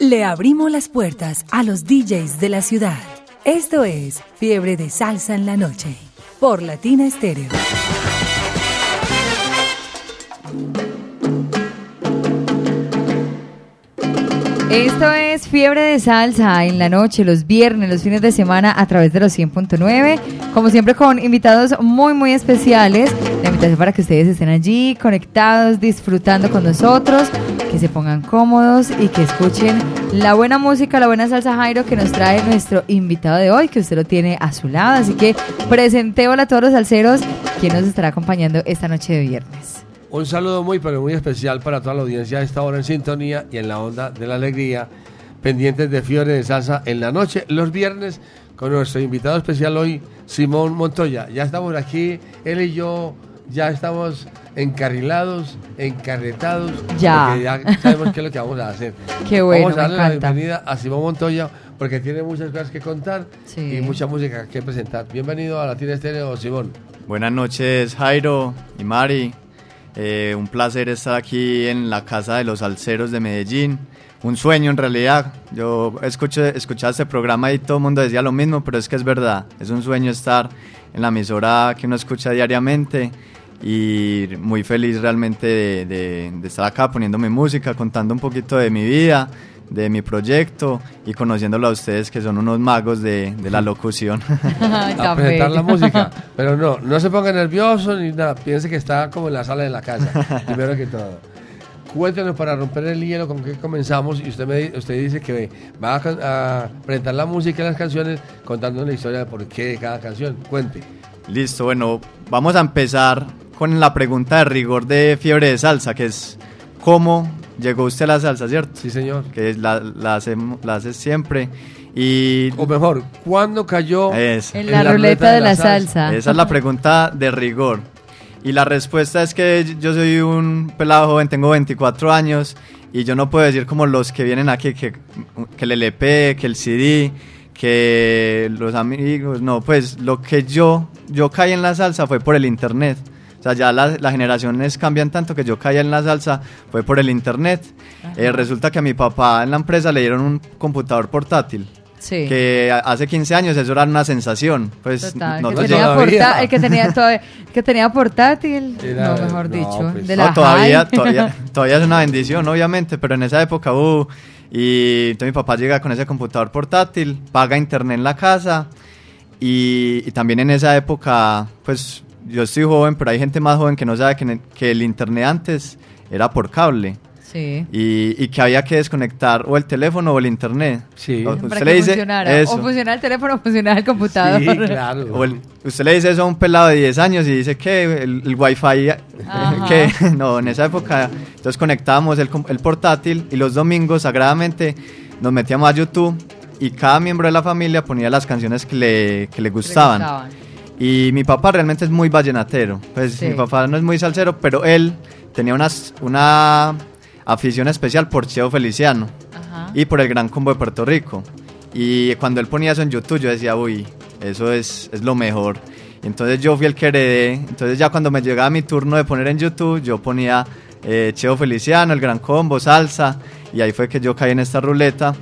Le abrimos las puertas a los DJs de la ciudad. Esto es Fiebre de Salsa en la Noche por Latina Estéreo. Esto es Fiebre de Salsa en la noche, los viernes, los fines de semana a través de los 100.9. Como siempre con invitados muy, muy especiales. Para que ustedes estén allí conectados, disfrutando con nosotros, que se pongan cómodos y que escuchen la buena música, la buena salsa Jairo que nos trae nuestro invitado de hoy, que usted lo tiene a su lado. Así que presentémosle a todos los salseros quien nos estará acompañando esta noche de viernes. Un saludo muy, pero muy especial para toda la audiencia a esta hora en sintonía y en la onda de la alegría, pendientes de Fiore de Salsa en la noche, los viernes, con nuestro invitado especial hoy, Simón Montoya. Ya estamos aquí, él y yo ya estamos encarrilados, encarretados, Ya. porque ya sabemos qué es lo que vamos a hacer. Qué bueno, vamos a darle me la bienvenida a Simón Montoya porque tiene muchas cosas que contar Sí. y mucha música que presentar. Bienvenido a Latina Estéreo, Simón. Buenas noches Jairo y Mari. Eh, un placer estar aquí en la Casa de los Alceros de Medellín. Un sueño en realidad. Yo escuché, escuchaba este programa y todo el mundo decía lo mismo, pero es que es verdad. Es un sueño estar en la emisora que uno escucha diariamente y muy feliz realmente de, de- de estar acá poniendo mi música, contando un poquito de mi vida, de mi proyecto y conociéndolo a ustedes que son unos magos de, de la locución. A presentar la música. Pero no, no se ponga nervioso ni nada. Piense que está como en la sala de la casa, primero que todo. Cuéntenos para romper el hielo con qué comenzamos. Y usted, me, usted dice que va a, a presentar la música y las canciones contando la historia de por qué de cada canción. Cuente. Listo, bueno, vamos a empezar con la pregunta de rigor de fiebre de salsa, que es ¿cómo llegó usted a la salsa, cierto? Sí, señor. Que es la, la, hacemos- la hace siempre. Y O mejor, ¿cuándo cayó es, En la ruleta de la salsa. esa es la pregunta de rigor. Y la respuesta es que yo soy un pelado joven, tengo 24 años y yo no puedo decir como los que vienen aquí que, que el LP, que el CD, que los amigos, no, pues lo que yo, yo caí en la salsa fue por el internet. Sea, ya la- las generaciones cambian tanto que yo caí en la salsa fue por el internet. Eh, resulta que a mi papá en la empresa le dieron un computador portátil. Sí. Que a- hace 15 años eso era una sensación. Pues Total, no, que no tenía todavía. porta- el que tenía todavía- que tenía portátil, Era- no mejor no, dicho, pues, de no, la todavía, high. todavía, todavía es una bendición, obviamente, pero en esa época, uh, y entonces mi papá llega con ese computador portátil, paga internet en la casa, y, y también en esa época, pues yo estoy joven, pero hay gente más joven que no sabe que, en- que el internet antes era por cable. Sí. Y, y que había que desconectar o el teléfono o el internet. Sí. O- Para usted que le dice funcionara. eso. O funcionaba el teléfono o funcionaba el computador. Sí, claro. O el- usted le dice eso a un pelado de 10 años y dice que el, el wifi, que no, en esa época, entonces conectábamos el, com- el portátil y los domingos sagradamente nos metíamos a YouTube y cada miembro de la familia ponía las canciones que le, que le gustaban. gustaban. Y mi papá realmente es muy vallenatero, pues Sí. mi papá no es muy salsero, pero él tenía unas, una afición especial por Cheo Feliciano Ajá. y por el Gran Combo de Puerto Rico. Y cuando él ponía eso en YouTube, yo decía, uy, eso es, es lo mejor. Y entonces yo fui el que heredé. Entonces ya cuando me llegaba mi turno de poner en YouTube, yo ponía eh, Cheo Feliciano, el Gran Combo, salsa. Y ahí fue que yo caí en esta ruleta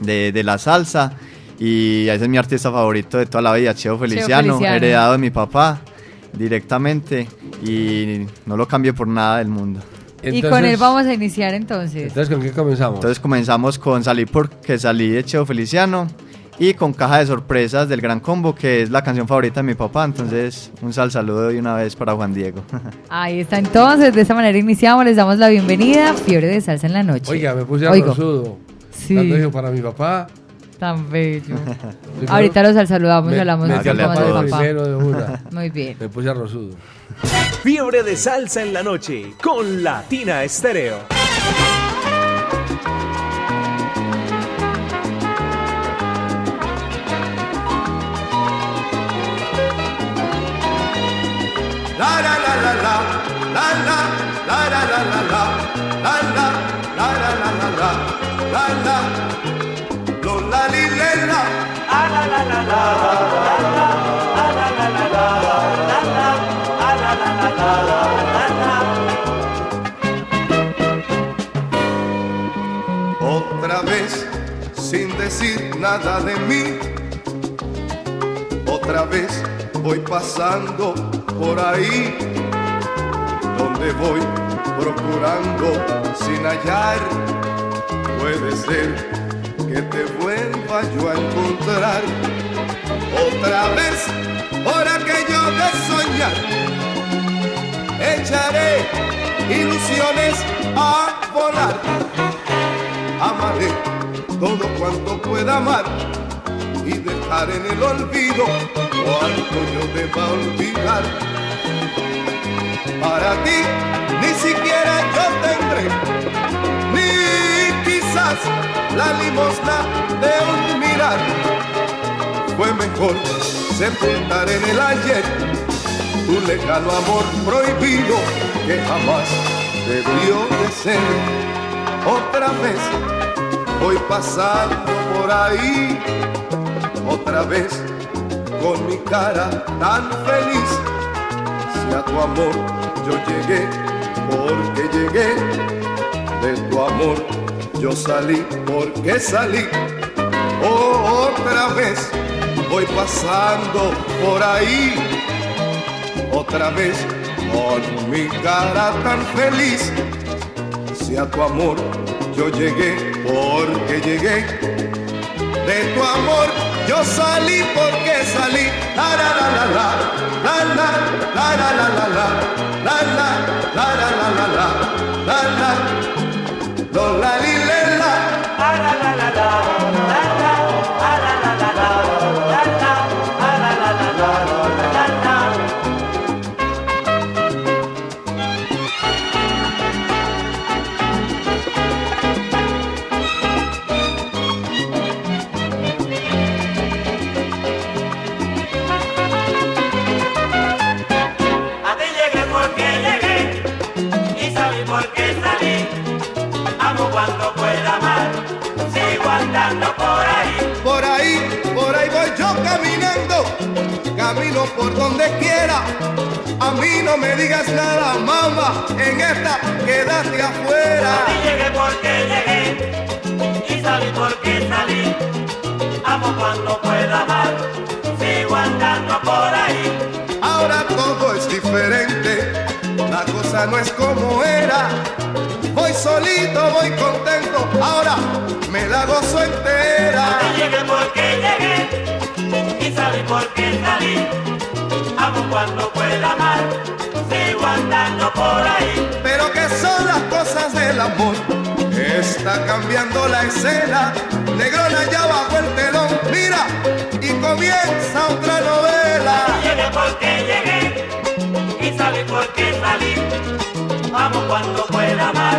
de, de la salsa. Y ese es mi artista favorito de toda la vida, Cheo Feliciano, Feliciano. heredado de mi papá directamente. Y no lo cambio por nada del mundo. y con él vamos a iniciar entonces. Entonces, ¿con qué comenzamos? Entonces comenzamos con Salí porque salí de Cheo Feliciano y con Caja de Sorpresas del Gran Combo, que es la canción favorita de mi papá. Entonces, un sal saludo de una vez para Juan Diego. Ahí está entonces, de esta manera iniciamos, les damos la bienvenida, Fiebre de Salsa en la noche. Oiga, me puse arrozudo. Sí. Tanto para mi papá tan bello. Ahorita los saludamos y hablamos de papá. Muy bien. Fiebre de salsa en la noche con Latina Estéreo. la la la la la la la la la la la la la la la la la la la otra vez, sin decir nada de mí, otra vez voy pasando por ahí, donde voy procurando sin hallar, puede ser que te vuelva yo a encontrar otra vez, por aquello de soñar. Echaré ilusiones a volar. Amaré todo cuanto pueda amar y dejar en el olvido cuanto yo deba olvidar. Para ti ni siquiera yo tendré, ni quizás la limosna de un mirar. Fue mejor sepultar en el ayer tu lejano amor prohibido que jamás debió de ser. Otra vez voy pasando por ahí, otra vez con mi cara tan feliz. Si a tu amor yo llegué, porque llegué, de tu amor yo salí, porque salí. Oh, otra vez voy pasando por ahí, otra vez con mi cara tan feliz. Si a tu amor yo llegué, porque llegué, de tu amor yo salí porque salí. La la, la la la la la la la, la la la la la la la, la la, lo la camino por donde quiera. A mí no me digas nada, mamá, en esta quédate afuera. A llegué porque llegué y salí porque salí. Amo cuando pueda amar, sigo andando por ahí. Ahora todo es diferente, la cosa no es como era. Voy solito, voy contento, ahora me la gozo A entera. ti llegué porque llegué salí porque salí. Amo cuando pueda amar, sigo andando por ahí. Pero que son las cosas del amor, está cambiando la escena. Negrona ya bajo el telón, mira, y comienza otra novela. Llegué porque llegué y salí porque salí. Amo cuando pueda amar,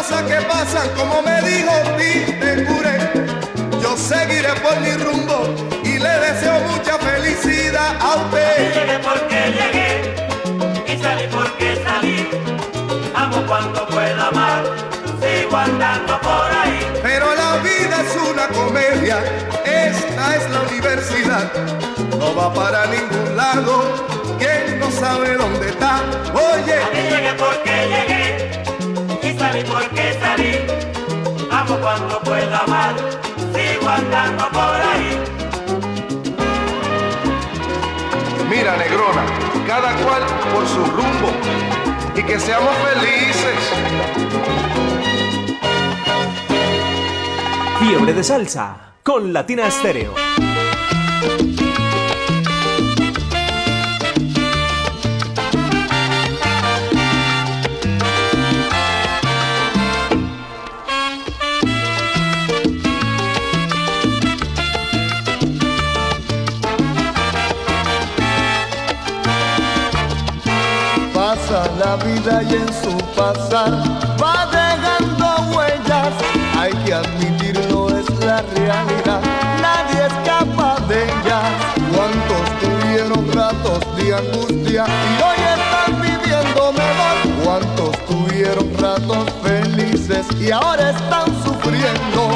cosas que pasan, como me dijo Tite Curé. Yo seguiré por mi rumbo y le deseo mucha felicidad a usted. llegué porque llegué y salí porque salí. Amo cuando pueda amar, sigo andando por ahí. Pero la vida es una comedia, esta es la universidad. No va para ningún lado, quien no sabe dónde está. Oye, A ti llegué porque llegué salí porque salí. Amo cuando pueda amar, sigo andando por ahí. Mira, negrona, cada cual por su rumbo y que seamos felices. Fiebre de salsa con Latina Estéreo. Vida y en su pasar va dejando huellas. Hay que admitirlo, es la realidad. Nadie escapa de ellas. ¿Cuántos tuvieron ratos de angustia y hoy están viviendo mejor? ¿Cuántos tuvieron ratos felices y ahora están sufriendo?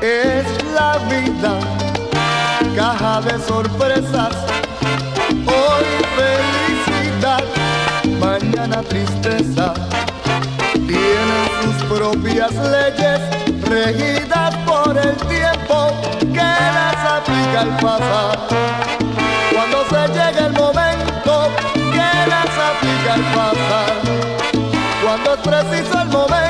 Es la vida, caja de sorpresas. Propias leyes regidas por el tiempo que las aplica el pasar. Cuando se llega el momento que las aplica el pasar. Cuando es preciso el momento.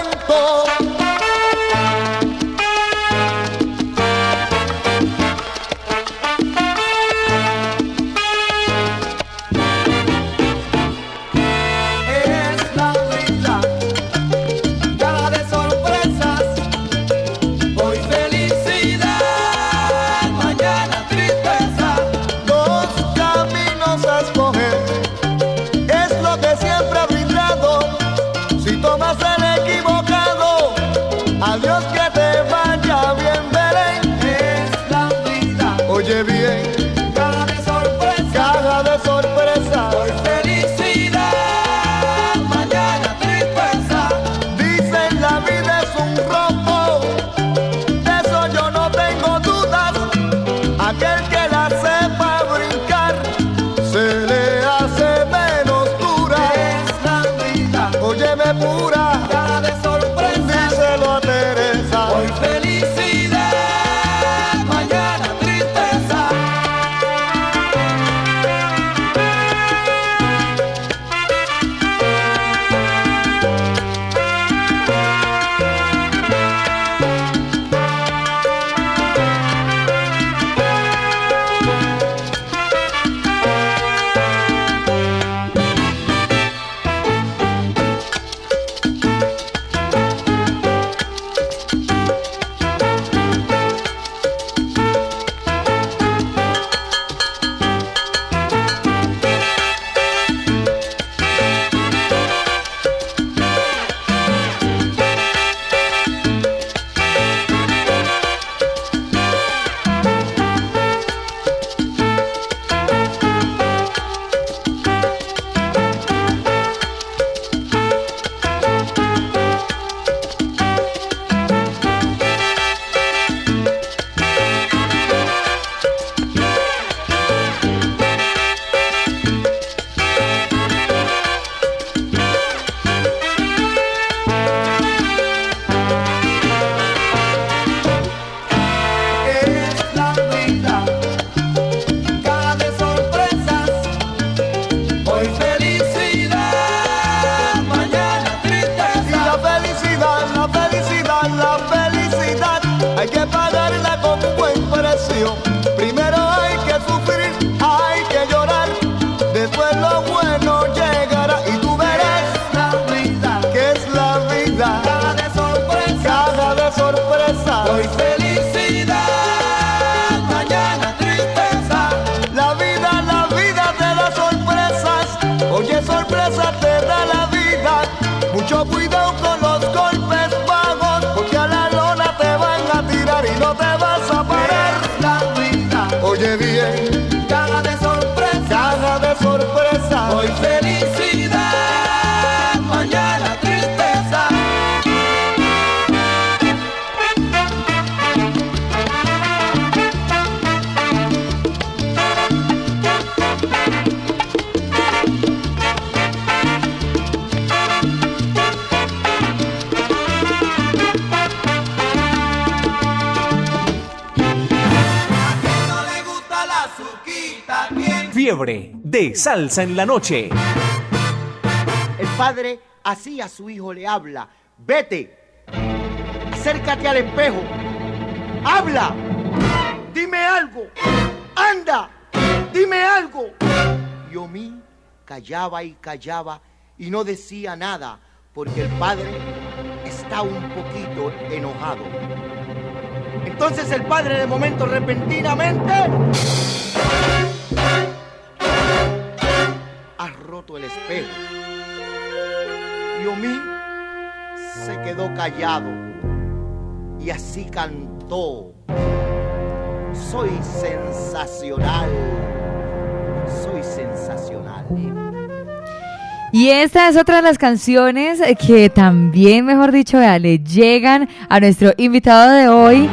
De salsa en la noche. El padre así a su hijo le habla. Vete, acércate al espejo. Habla, dime algo. Anda, dime algo. Yomi callaba y callaba y no decía nada porque el padre está un poquito enojado. Entonces el padre de momento repentinamente roto el espejo. Yomi se quedó callado y así cantó. Soy sensacional. Soy sensacional. Y esta es otra de las canciones que también, mejor dicho, le llegan a nuestro invitado de hoy,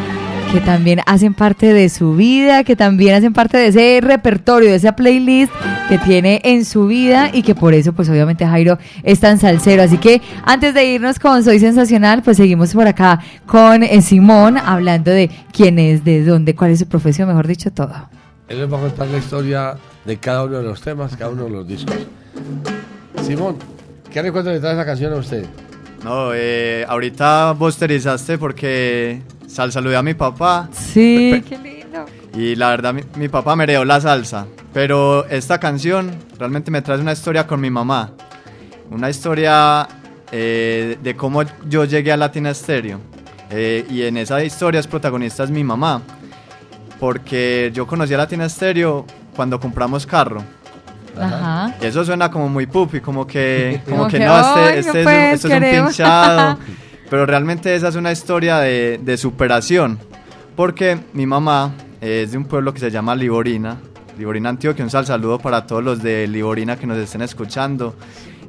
que también hacen parte de su vida, que también hacen parte de ese repertorio, de esa playlist que tiene en su vida y que por eso, pues obviamente Jairo es tan salsero. Así que antes de irnos con Soy Sensacional, pues seguimos por acá con eh, Simón hablando de quién es, de dónde, cuál es su profesión, mejor dicho, todo. Él les va a contar la historia de cada uno de los temas, cada uno de los discos. Simón, ¿qué recuerdo le trae esa canción a usted? No, eh, ahorita bosterizaste porque sal saludé a mi papá Sí, qué lindo. y la verdad mi, mi papá me heredó la salsa. Pero esta canción realmente me trae una historia con mi mamá. Una historia eh, de cómo yo llegué a Latina Stereo. Eh, y en esa historia es protagonista es mi mamá. Porque yo conocí a Latina Stereo cuando compramos carro. Ajá. Y eso suena como muy pupi, como que, como Como que, que, no, "Ay, este, no este es, un, pues, este es un queremos". pinchado. Pero realmente esa es una historia de, de superación. Porque mi mamá es de un pueblo que se llama Liborina. Liborina, Antioquia. Un sal saludo para todos los de Liborina que nos estén escuchando.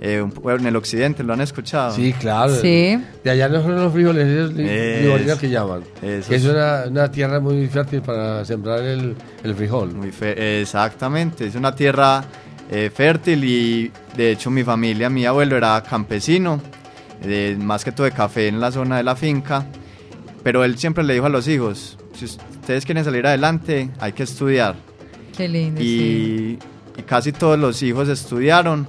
Eh, un pueblo en el occidente, ¿lo han escuchado? Sí, claro. Sí. De allá no son los frijoles, es li- Es- liborina que llaman. eso Que es es. una, una tierra muy fértil para sembrar el, el frijol. Muy fe- exactamente, es una tierra eh, fértil y de hecho mi familia, mi abuelo era campesino, eh, más que todo de café en la zona de la finca, pero él siempre le dijo a los hijos, si ustedes quieren salir adelante hay que estudiar Qué lindo. sí. y, y casi todos los hijos estudiaron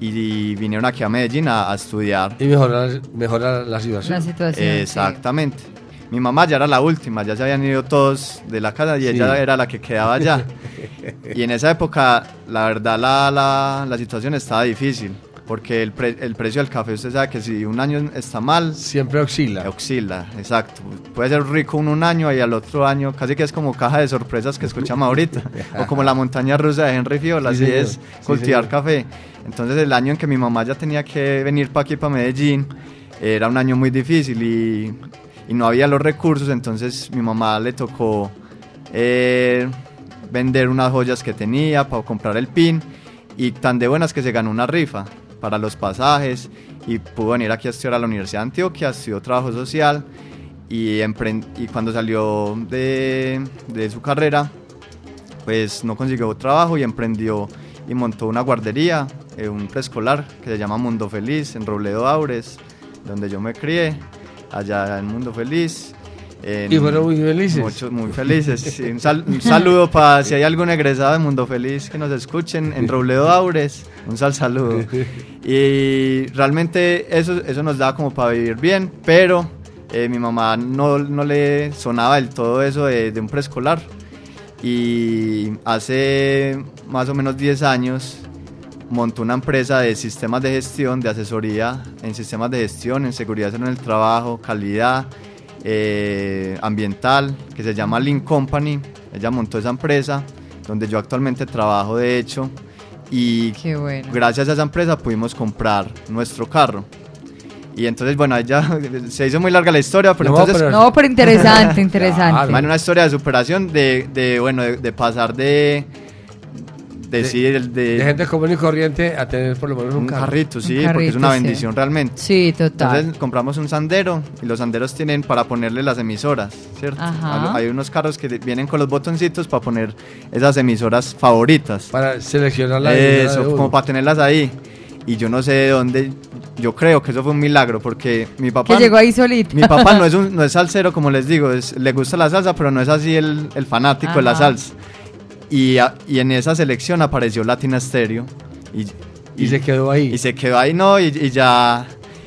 y, vinieron aquí a Medellín a, a estudiar. Y mejorar, mejorar la situación. La situación. sí. Exactamente. Mi mamá ya era la última, ya se habían ido todos de la casa y Sí. ella era la que quedaba allá. y en esa época, la verdad, la, la, la situación estaba difícil, porque el, pre- el precio del café, usted sabe que si un año está mal, Siempre oscila. oscila, exacto. Puede ser rico un, un año y al otro año casi que es como caja de sorpresas que escuchamos ahorita, o como la montaña rusa de Henry Fiola, Sí, así señor. es Sí, cultivar señor. café. Entonces el año en que mi mamá ya tenía que venir para aquí, para Medellín, era un año muy difícil y, y no había los recursos, entonces mi mamá le tocó eh, vender unas joyas que tenía para comprar el pin y tan de buenas que se ganó una rifa para los pasajes y pudo venir aquí a estudiar a la Universidad de Antioquia, estudió trabajo social y, y cuando salió de, de su carrera pues no consiguió trabajo y emprendió y montó una guardería, eh, un preescolar que se llama Mundo Feliz en Robledo Aures, donde yo me crié, allá en Mundo Feliz. En- Y fueron muy felices. Muchos, muy felices. un, sal- un saludo para si hay algún egresado de Mundo Feliz que nos escuchen en Robledo Aures. Un sal saludo. Y realmente eso, eso nos da como para vivir bien, pero eh, mi mamá no, no le sonaba del todo eso de, de un preescolar. Y hace más o menos 10 años montó una empresa de sistemas de gestión, de asesoría en sistemas de gestión, en seguridad en el trabajo, calidad eh, ambiental, que se llama Link Company. Ella montó esa empresa, donde yo actualmente trabajo de hecho. Y Qué bueno. gracias a esa empresa pudimos comprar nuestro carro. Y entonces, bueno, ya se hizo muy larga la historia, pero No, entonces... pero- No, pero interesante, interesante. Claro. Bueno, una historia de superación, de, de bueno, de, de pasar de... De, De- sí, de, De gente común y corriente a tener por lo menos un, un carro. carrito, sí, Un porque es una carrito, sí. bendición realmente. Sí, total. Entonces compramos un sandero y los sanderos tienen para ponerle las emisoras, ¿cierto? Ajá. Hay unos carros que vienen con los botoncitos para poner esas emisoras favoritas. Para seleccionar la emisora de Eso, uno. como para tenerlas ahí. Y yo no sé de dónde, yo creo que eso fue un milagro porque mi papá... que llegó ahí solito. Mi papá no es, un, no es salsero, como les digo, es- le gusta la salsa, pero no es así el, el fanático de la Ajá. salsa. Y, a- y en esa selección apareció Latina Stereo. Y, Y se quedó ahí. y se quedó ahí, no, y, y ya.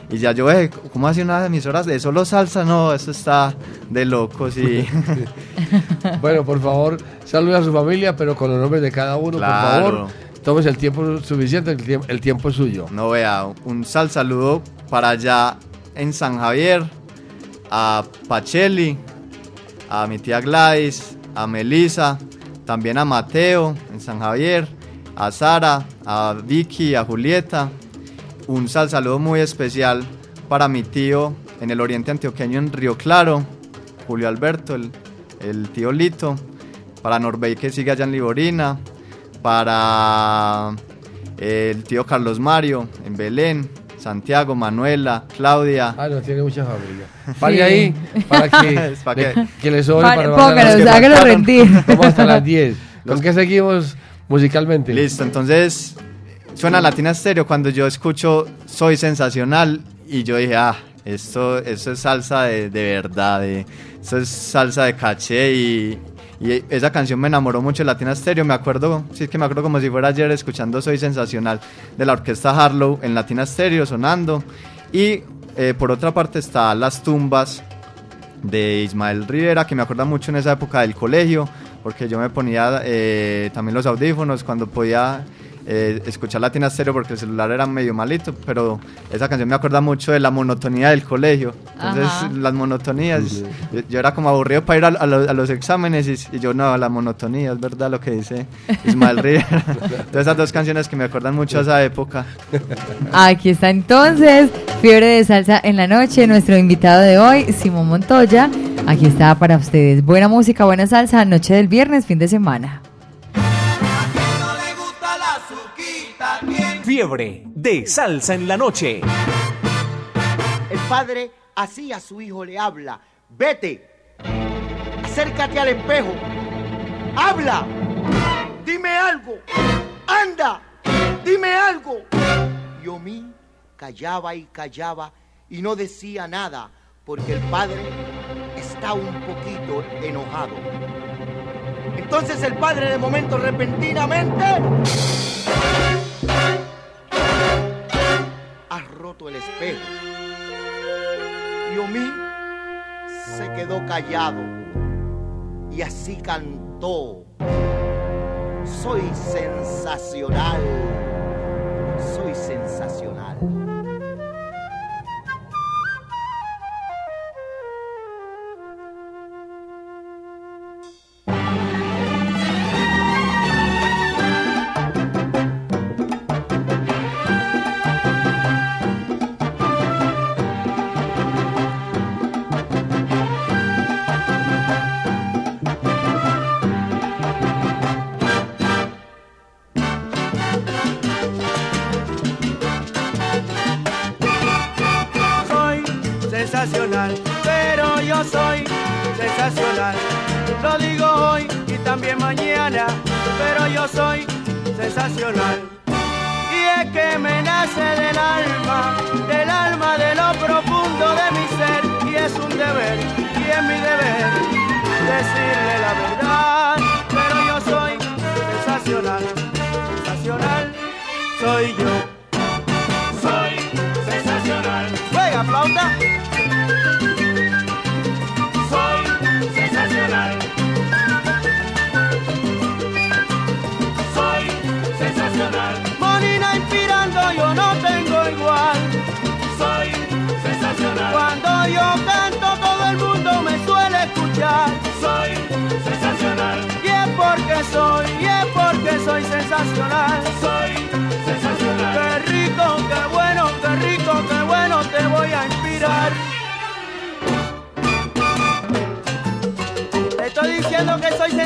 Y ya yo, eh, ¿cómo hace una emisora de solo salsa? No, eso está de locos y. Bueno, por favor, salude a su familia, pero con los nombres de cada uno, Claro. por favor. Tómese el tiempo suficiente, el tiempo, el tiempo es suyo. No vea, un sal saludo para allá en San Javier, a Pacheli, a mi tía Gladys, a Melisa, también a Mateo en San Javier, a Sara, a Vicky, a Julieta. Un sal saludo muy especial para mi tío en el oriente antioqueño en Río Claro, Julio Alberto, el, el tío Lito, para Norbey que sigue allá en Liborina, para eh, el tío Carlos Mario en Belén, Santiago, Manuela, Claudia. Ah, no, tiene mucha familia. Pare ahí para que, para le- que- le sobre para faltaron. rendir. Vamos hasta las 10. ¿Con qué seguimos musicalmente? Listo, entonces suena Latina Stereo cuando yo escucho Soy Sensacional y yo dije, ah, esto, esto es salsa de, de verdad, de- esto es salsa de caché y, y esa canción me enamoró mucho de Latina Stereo, me acuerdo, sí es que me acuerdo como si fuera ayer escuchando Soy Sensacional de la orquesta Harlow en Latina Stereo sonando. Y eh, por otra parte está Las Tumbas de Ismael Rivera, que me acuerda mucho en esa época del colegio, porque yo me ponía eh, también los audífonos cuando podía eh, escuchar Latina Stereo porque el celular era medio malito, pero esa canción me acuerda mucho de la monotonía del colegio. Entonces, Ajá. las monotonías, yo, yo era como aburrido para ir a, a los, a los exámenes y, y yo no, la monotonía, es verdad lo que dice Ismael Rivera. Entonces, esas dos canciones que me acuerdan mucho de esa época. Aquí está entonces, Fiebre de Salsa en la noche, nuestro invitado de hoy, Simón Montoya. Aquí está para ustedes. Buena música, buena salsa, noche del viernes, fin de semana. Fiebre de salsa en la noche. El padre así a su hijo le habla. Vete, acércate al espejo. Habla, dime algo. Anda, dime algo. Yomi callaba y callaba y no decía nada porque el padre está un poquito enojado. Entonces el padre de momento repentinamente roto el espejo. Yomi se quedó callado y así cantó. Soy sensacional. Soy sensacional. Sensacional.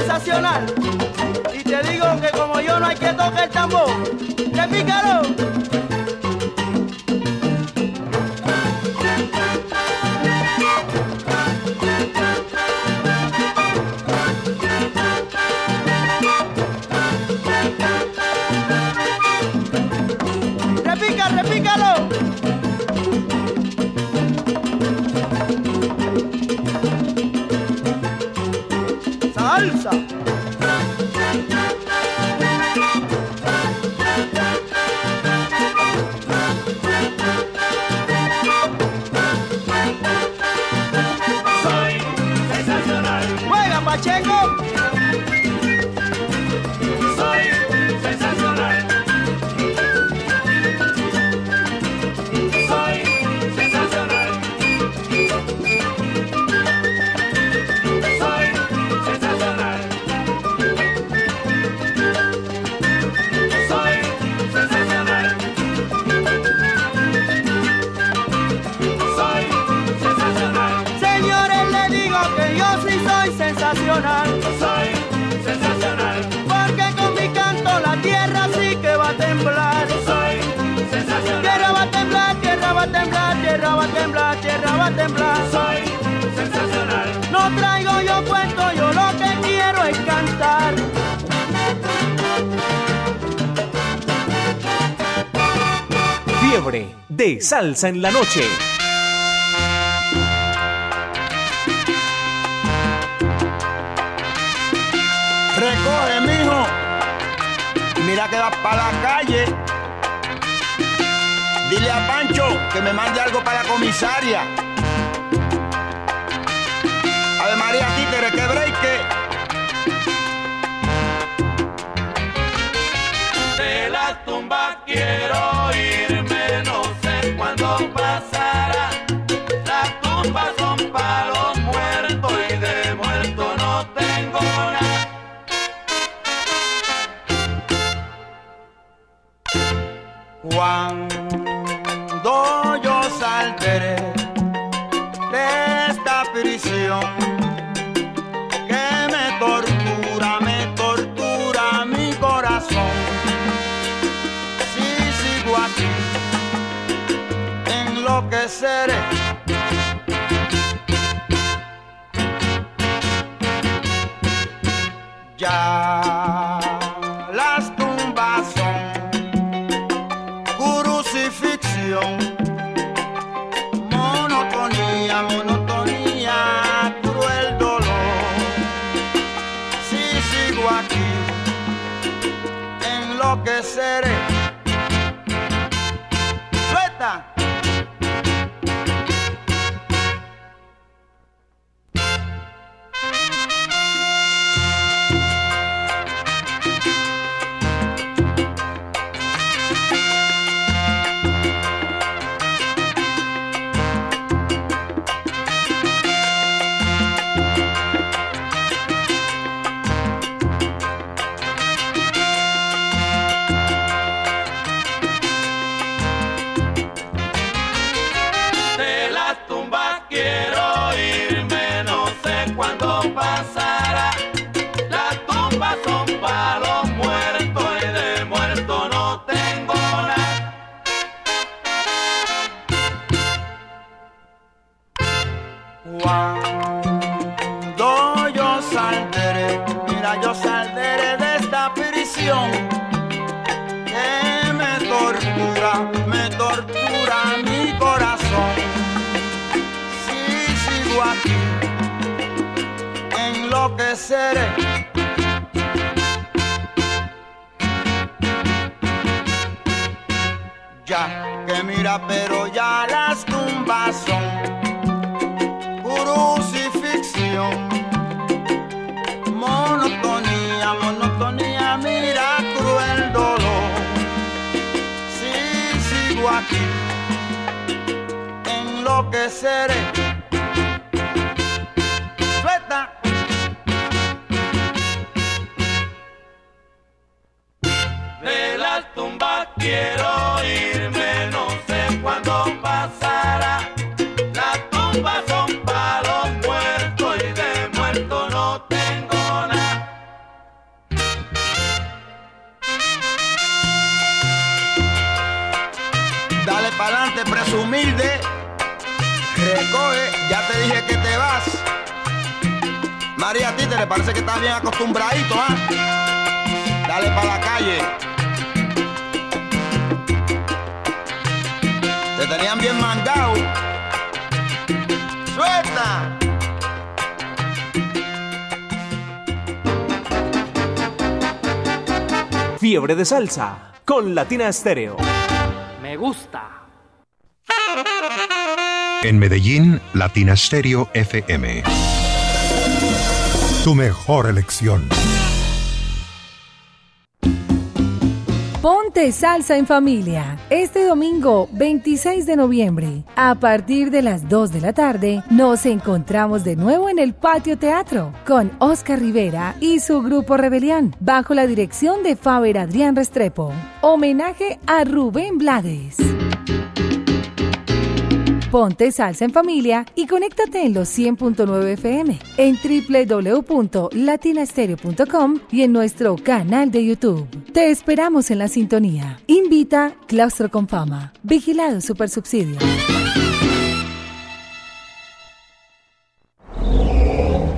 Sensacional. Y te digo que como yo no hay que tocar el tambor. ¡Repícalo! ¡Repica, a temblar. Soy sensacional. No traigo yo cuento, yo lo que quiero es cantar. Fiebre de salsa en la noche. Recoge, mijo. Mira que vas para la calle. Dile a Pancho que me mande algo para la comisaria. María Títere, que breque. De la tumba quiero Pa'lante, presumilde. Recoge, ya te dije que te vas. María, a ti te le parece que estás bien acostumbradito, ¿ah? Dale para la calle. Te tenían bien mangado. ¡Suelta! Fiebre de salsa con Latina Estéreo. Me gusta. En Medellín, Latina Stereo FM. Tu mejor elección. Ponte salsa en familia. Este domingo 26 de noviembre, a partir de las 2 de la tarde, nos encontramos de nuevo en el Patio Teatro con Oscar Rivera y su grupo Rebelión, bajo la dirección de Faber Adrián Restrepo. Homenaje a Rubén Blades. Ponte salsa en familia y conéctate en los 100.9 FM, en www.latinastereo.com y en nuestro canal de YouTube. Te esperamos en la sintonía. Invita Claustro con Fama. Vigilado Supersubsidio.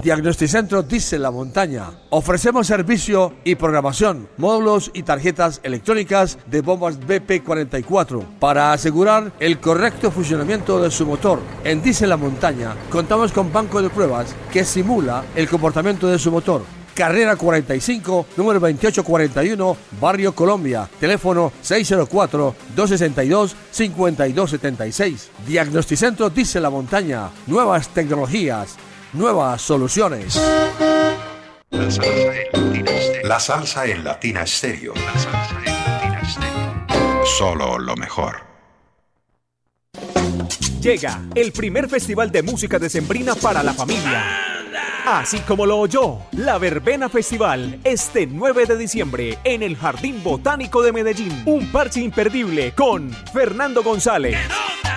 Diagnosticentro Dice la Montaña. Ofrecemos servicio y programación, módulos y tarjetas electrónicas de bombas BP44 para asegurar el correcto funcionamiento de su motor. En Dice la Montaña contamos con banco de pruebas que simula el comportamiento de su motor. Carrera 45, número 2841, Barrio Colombia. Teléfono 604-262-5276. Diagnosticentro Dice la Montaña. Nuevas tecnologías, nuevas soluciones. La salsa en Latina Stereo. La salsa en Latina Stereo. La salsa en Latina Stereo. Solo lo mejor. Llega el primer festival de música decembrina para la familia. Así como lo oyó, la Verbena Festival este 9 de diciembre en el Jardín Botánico de Medellín. Un parche imperdible con Fernando González.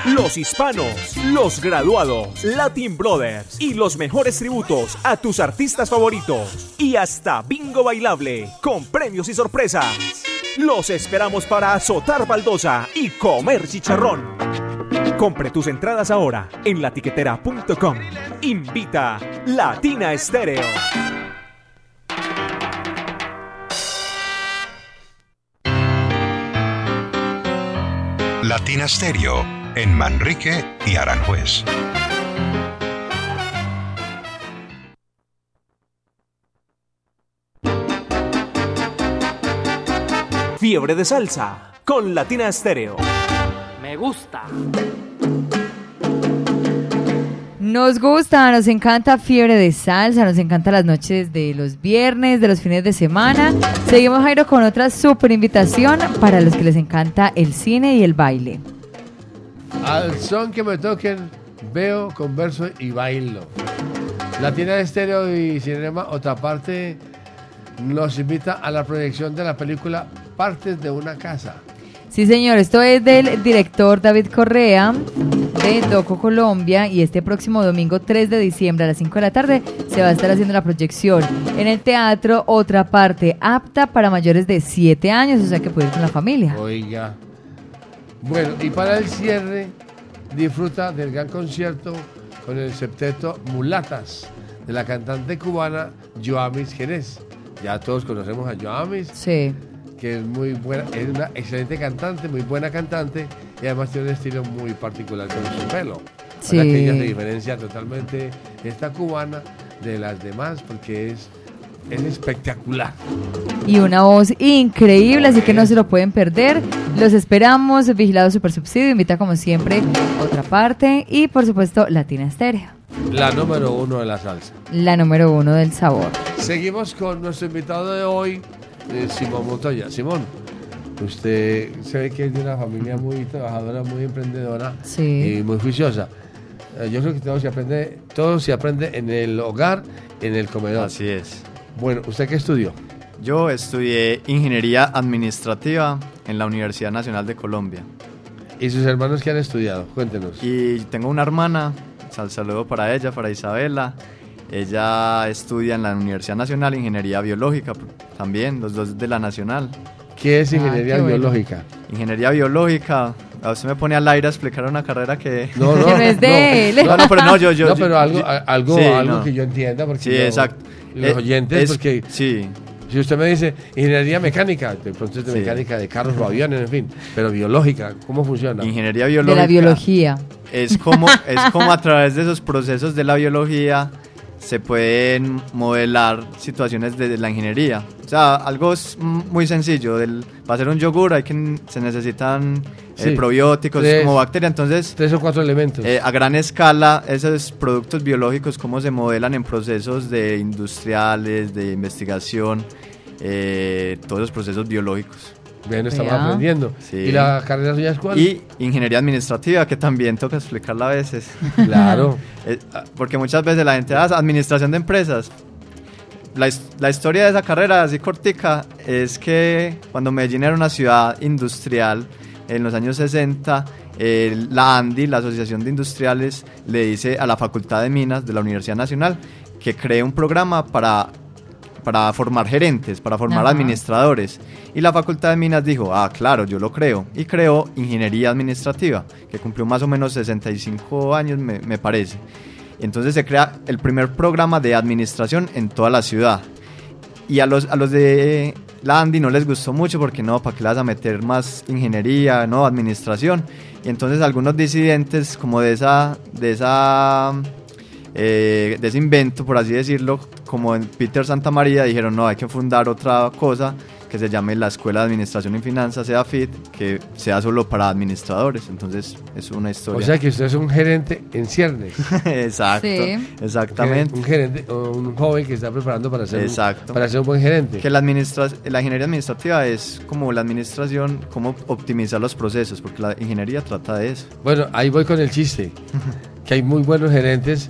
Los hispanos, los graduados, Latin Brothers y los mejores tributos a tus artistas favoritos. Y hasta bingo bailable con premios y sorpresas. Los esperamos para azotar baldosa y comer chicharrón. Compre tus entradas ahora en latiquetera.com. Invita Latina Estéreo. Latina Stereo en Manrique y Aranjuez. Fiebre de salsa con Latina Estéreo. Me gusta. Nos gusta, nos encanta Fiebre de Salsa, nos encanta las noches de los viernes, de los fines de semana. Seguimos, Jairo, con otra super invitación para los que les encanta el cine y el baile. Al son que me toquen, veo, converso y bailo. Latina de Estéreo y Cinema, otra parte, nos invita a la proyección de la película Partes de una casa. Sí, señor, esto es del director David Correa de Doco Colombia y este próximo domingo 3 de diciembre a las 5 de la tarde se va a estar haciendo la proyección en el teatro, otra parte apta para mayores de 7 años, o sea que puede ir con la familia. Oiga. Bueno, y para el cierre, disfruta del gran concierto con el septeto Mulatas de la cantante cubana Joamis Jerez. Ya todos conocemos a Joamis. Sí. Que es muy buena, es una excelente cantante, muy buena cantante y además tiene un estilo muy particular con su pelo. Sí. Que ella se diferencia totalmente esta cubana de las demás porque es, es espectacular. Y una voz increíble, así que no se lo pueden perder. Los esperamos, Vigilado Super Subsidio, invita como siempre otra parte y por supuesto Latina Estéreo, La número uno de la salsa. la número uno del sabor. Seguimos con nuestro invitado de hoy, Simón Montoya. Simón, usted se ve que es de una familia muy trabajadora, muy emprendedora Sí. y muy juiciosa. Eh, yo creo que todo se aprende, todo se aprende en el hogar, en el comedor. Así es. Bueno, ¿usted qué estudió? Yo estudié ingeniería administrativa en la Universidad Nacional de Colombia. ¿Y sus hermanos qué han estudiado? Cuéntenos. Y tengo una hermana, sal saludo para ella, para Isabela. Ella estudia en la Universidad Nacional Ingeniería Biológica también, los dos de la Nacional. ¿Qué es Ah, ingeniería qué bueno. biológica? Ingeniería Biológica, a usted me pone al aire a explicar una carrera que... No, no, Que no es de él. No, no, pero no, yo... yo no, pero algo, algo, sí, algo no. que yo entienda, porque Sí, yo- exacto. los Eh, oyentes, es- porque Sí, si usted me dice ingeniería mecánica, de pronto es de Sí. mecánica de carros o aviones, en fin, pero biológica, ¿cómo funciona? ingeniería De biológica. la biología. Es como, es como a través de esos procesos de la biología se pueden modelar situaciones de la ingeniería. O sea, algo es muy sencillo. Del, para hacer un yogur hay que, se necesitan eh, probióticos Tres. como bacterias. Entonces, Tres o cuatro elementos. eh, a gran escala, esos productos biológicos, cómo se modelan en procesos de industriales, de investigación, eh, todos los procesos biológicos. Bien, estamos Vea. aprendiendo. Sí. ¿Y la carrera suya es cuál? Y ingeniería administrativa, que también toca explicarla a veces. Claro. Eh, ah, Porque muchas veces la gente hace administración de empresas. La, la historia de esa carrera, así cortica, es que cuando Medellín era una ciudad industrial, en los años 60, eh, la ANDI, la Asociación de Industriales, le dice a la Facultad de Minas de la Universidad Nacional que cree un programa para, para formar gerentes, para formar Ajá. administradores. Y la Facultad de Minas dijo, ah, claro, yo lo creo. Y creó Ingeniería Administrativa, que cumplió más o menos 65 años, me, me parece. Entonces se crea el primer programa de administración en toda la ciudad. Y a los, a los de la Andy no les gustó mucho porque no, ¿para qué le vas a meter más ingeniería, no, administración? Y entonces algunos disidentes como de esa, de esa, eh, de ese invento, por así decirlo, como en Peter Santa María, dijeron, no, hay que fundar otra cosa que se llame la Escuela de Administración y Finanzas, sea FIT, que sea solo para administradores. Entonces es una historia. O sea que usted es un gerente en ciernes. Exacto, Sí. exactamente. Un gerente, un joven que está preparando para ser, un- Exacto. para ser un buen gerente. Que la, administra la ingeniería administrativa es como la administración, cómo optimizar los procesos, porque la ingeniería trata de eso. Bueno, ahí voy con el chiste. que hay muy buenos gerentes,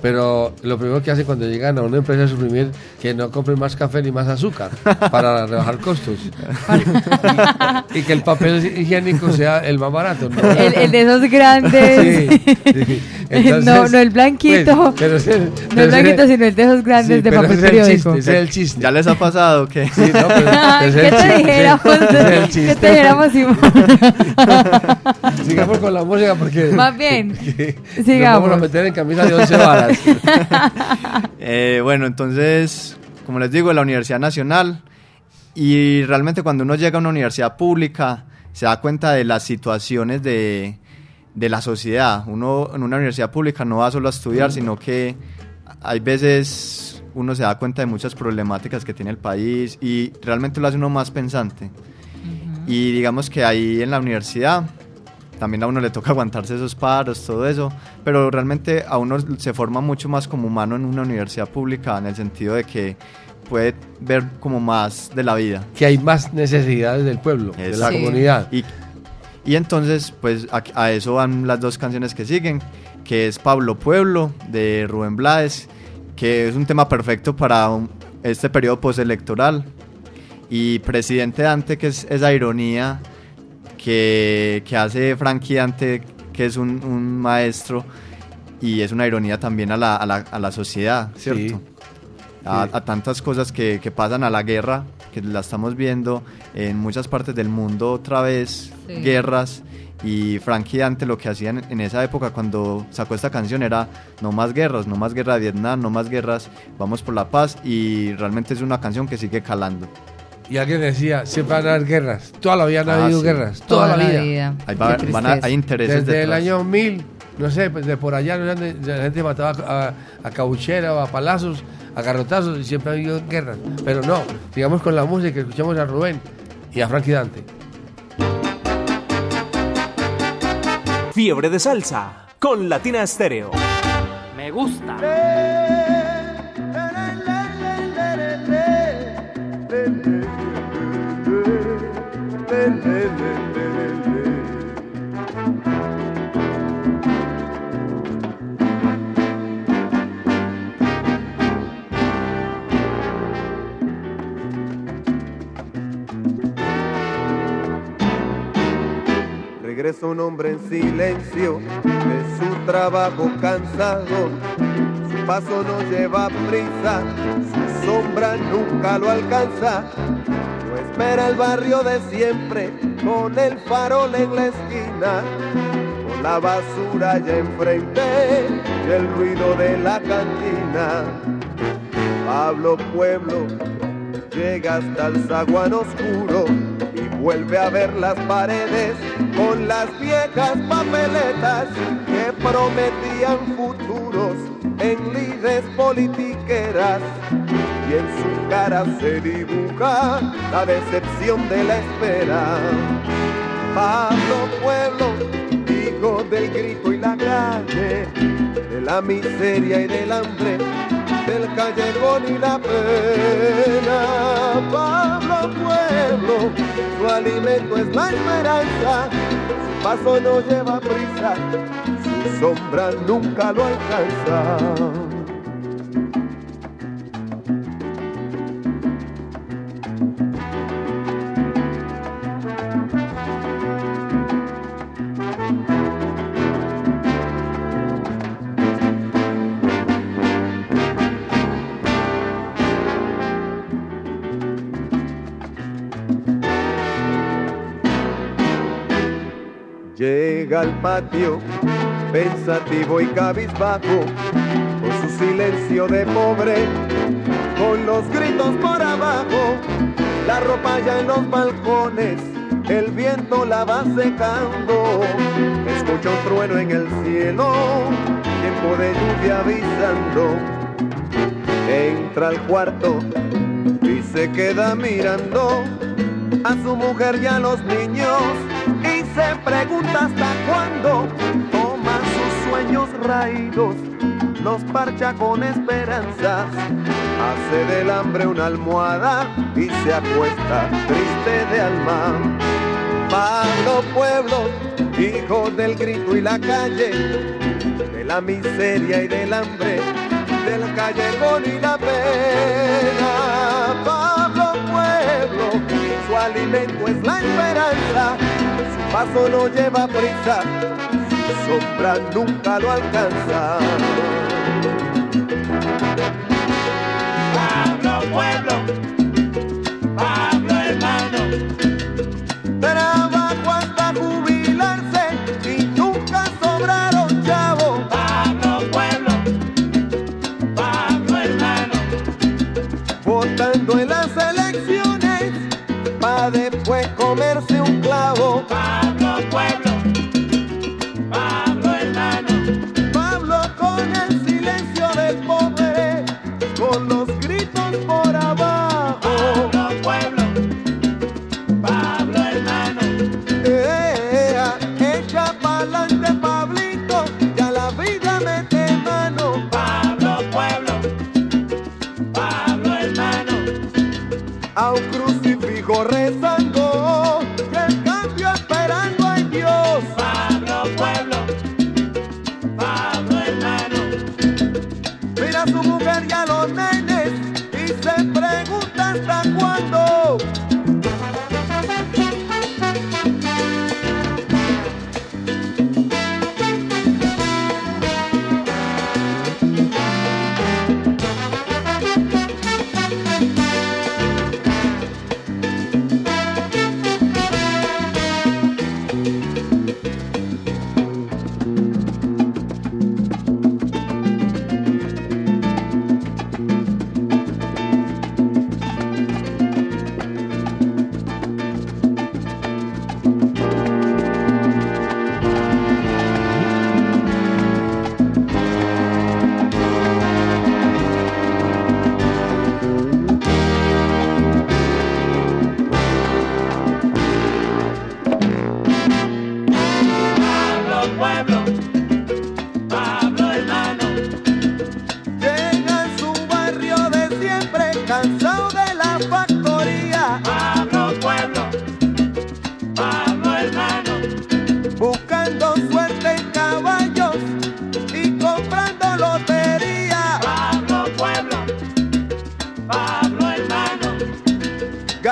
pero lo primero que hacen cuando llegan a una empresa es suprimir que no compren más café ni más azúcar para rebajar costos. y, y que el papel higiénico sea el más barato. ¿no? El, el de esos grandes. Sí, sí. Entonces, no, no el blanquito. pues, no el blanquito, sino el de esos grandes Sí, de papel ese es el periódico. chiste, ese es el chiste. ¿Ya les ha pasado que Sí, no, pero Ay, ¿Qué te chiste, dijéramos? ¿Qué te dijéramos, Simón? Sigamos con la música porque. Más bien, Nos sigamos. vamos a meter en camisa de 11 varas. Eh, bueno, entonces, como les digo, la Universidad Nacional, y realmente cuando uno llega a una universidad pública, se da cuenta de las situaciones de, de la sociedad. Uno en una universidad pública no va solo a estudiar, sino que hay veces uno se da cuenta de muchas problemáticas que tiene el país y realmente lo hace uno más pensante. Y digamos que ahí en la universidad también a uno le toca aguantarse esos paros, todo eso, pero realmente a uno se forma mucho más como humano en una universidad pública en el sentido de que puede ver como más de la vida. que hay más necesidades del pueblo, de la Exacto. Sí. comunidad. Y, y entonces, pues a, a eso van las dos canciones que siguen, que es Pablo Pueblo de Rubén Blades, que es un tema perfecto para un- este periodo postelectoral. Y Presidente Dante, que es esa ironía que, que hace Frankie Dante, que es un, un maestro, y es una ironía también a la, a la, a la sociedad, ¿cierto? Sí. a, a tantas cosas que, que pasan a la guerra, que la estamos viendo en muchas partes del mundo otra vez, Sí. guerras. Y Frankie Dante lo que hacían en esa época cuando sacó esta canción era no más guerras, no más guerra de Vietnam, no más guerras, vamos por la paz y realmente es una canción que sigue calando. Y alguien decía, siempre van a haber guerras. Toda la vida han Ah, habido sí. guerras. Toda, la vida. Ahí va- Qué van a- hay intereses Desde el detrás. año 1000, no sé, pues de por allá, la gente mataba a, a cabuchera o a palazos, a garrotazos, y siempre ha habido guerras. Pero no, sigamos con la música, escuchamos a Rubén y a Frankie Dante. Fiebre de salsa con Latina Estéreo. Me gusta. Regresa un hombre en silencio de su trabajo cansado. Su paso no lleva prisa, su sombra nunca lo alcanza. No espera el barrio de siempre, con el farol en la esquina, con la basura ya enfrente y el ruido de la cantina. Pablo Pueblo llega hasta el zaguán oscuro vuelve a ver las paredes con las viejas papeletas que prometían futuros en lides politiqueras y en su cara se dibuja la decepción de la espera. Pablo Pueblo, hijo del grito y la calle, de la miseria y del hambre, del callejón y la pena. Pablo Pueblo, su alimento es la esperanza, su paso no lleva prisa, su sombra nunca lo alcanza. Al patio pensativo y cabizbajo, con su silencio de pobre, con los gritos por abajo, la ropa ya en los balcones, el viento la va secando, escucha un trueno en el cielo, tiempo de lluvia avisando, entra al cuarto y se queda mirando a su mujer y a los niños pregunta hasta cuándo toma sus sueños raídos, los parcha con esperanzas, hace del hambre una almohada y se acuesta triste de alma. Pablo Pueblo, hijo del grito y la calle, de la miseria y del hambre, del callejón y la pena. Pablo Pueblo, su alimento es la esperanza, paso no lleva prisa, sombra nunca lo alcanza. Pablo Pueblo,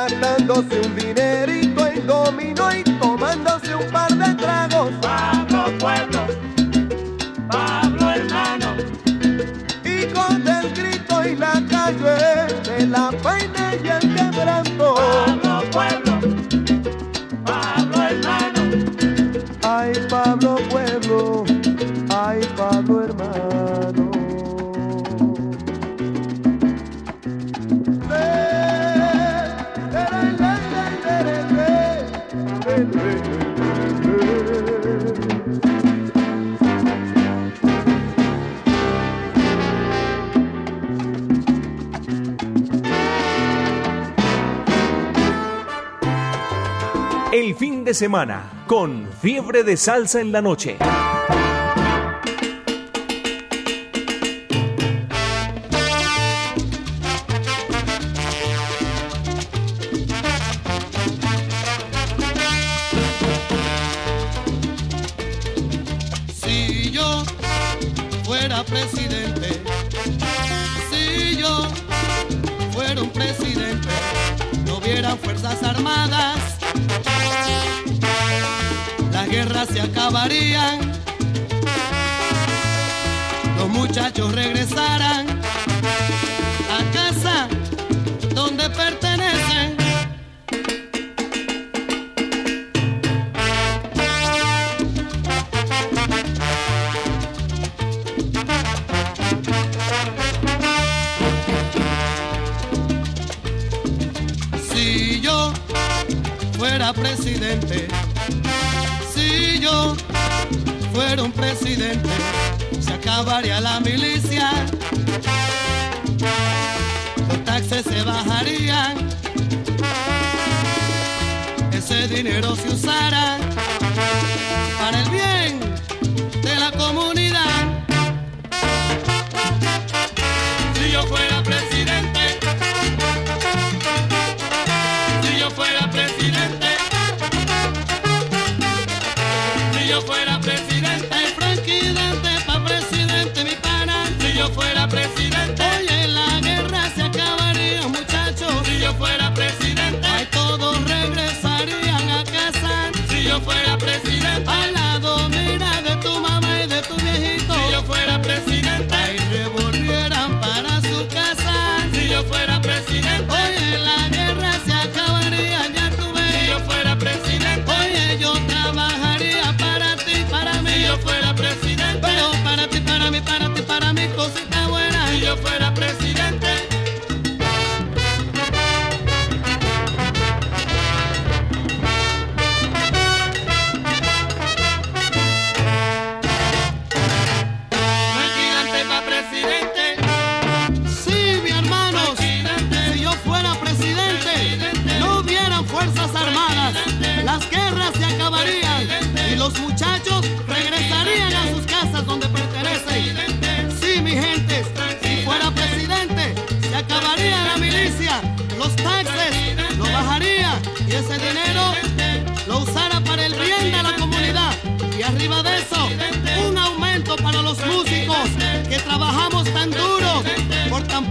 gastándose un dinerito en dominó semana con fiebre de salsa en la noche. Muchachos regresaran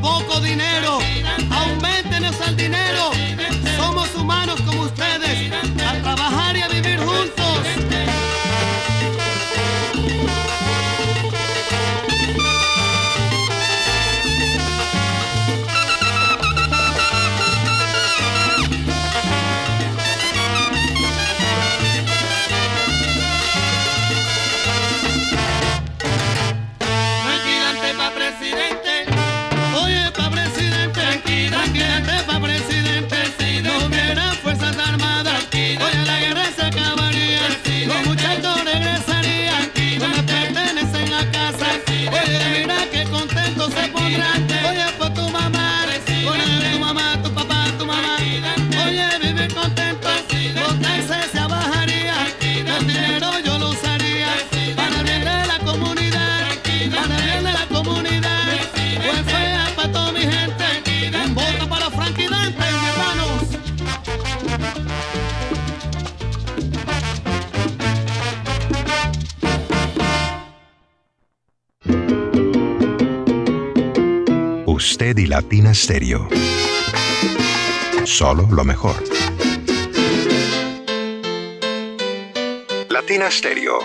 por Stereo. Solo lo mejor. Latina Stereo,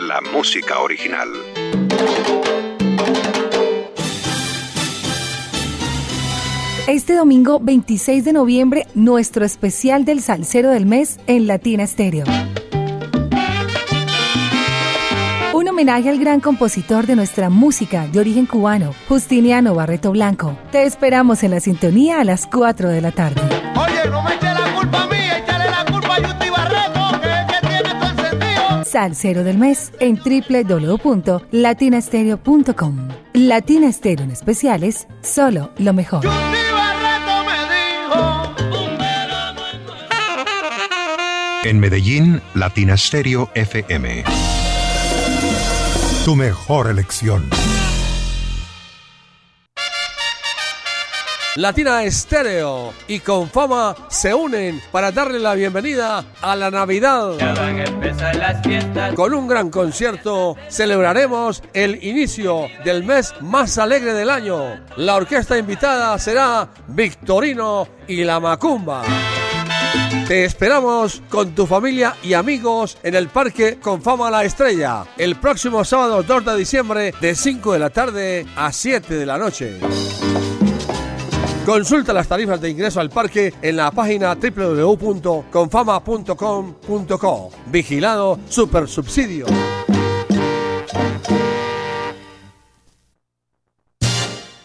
la música original. Este domingo 26 de noviembre, nuestro especial del Salsero del Mes en Latina Stereo. Homenaje al gran compositor de nuestra música de origen cubano, Justiniano Barreto Blanco. Te esperamos en la sintonía a las 4 de la tarde. Oye, no me eche la culpa a mí, échale la culpa a Yuti Barreto, que, que tiene todo del Mes en www.latinastereo.com. Latina Stereo en especiales, solo lo mejor. En Medellín, Latina Stereo FM. Tu mejor elección. Latina Estéreo y con fama se unen para darle la bienvenida a la Navidad. Con un gran concierto celebraremos el inicio del mes más alegre del año. La orquesta invitada será Victorino y la Macumba. Te esperamos con tu familia y amigos en el Parque con Fama La Estrella el próximo sábado 2 de diciembre de 5 de la tarde a 7 de la noche. Consulta las tarifas de ingreso al parque en la página www.confama.com.co. Vigilado Super Subsidio.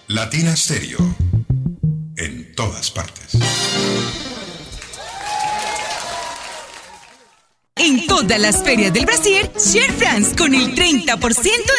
Latina Stereo. En todas partes. Todas las ferias del Brasil, Share France con el 30%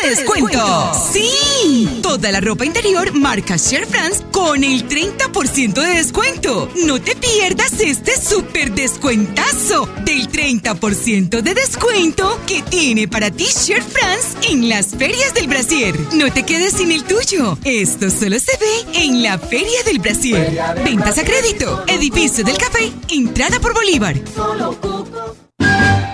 de descuento. Sí, toda la ropa interior marca Share France con el 30% de descuento. No te pierdas este súper descuentazo del 30% de descuento que tiene para ti Share France en las ferias del Brasil. No te quedes sin el tuyo. Esto solo se ve en la Feria del Brasil. Ventas a crédito. Edificio del Café. Entrada por Bolívar.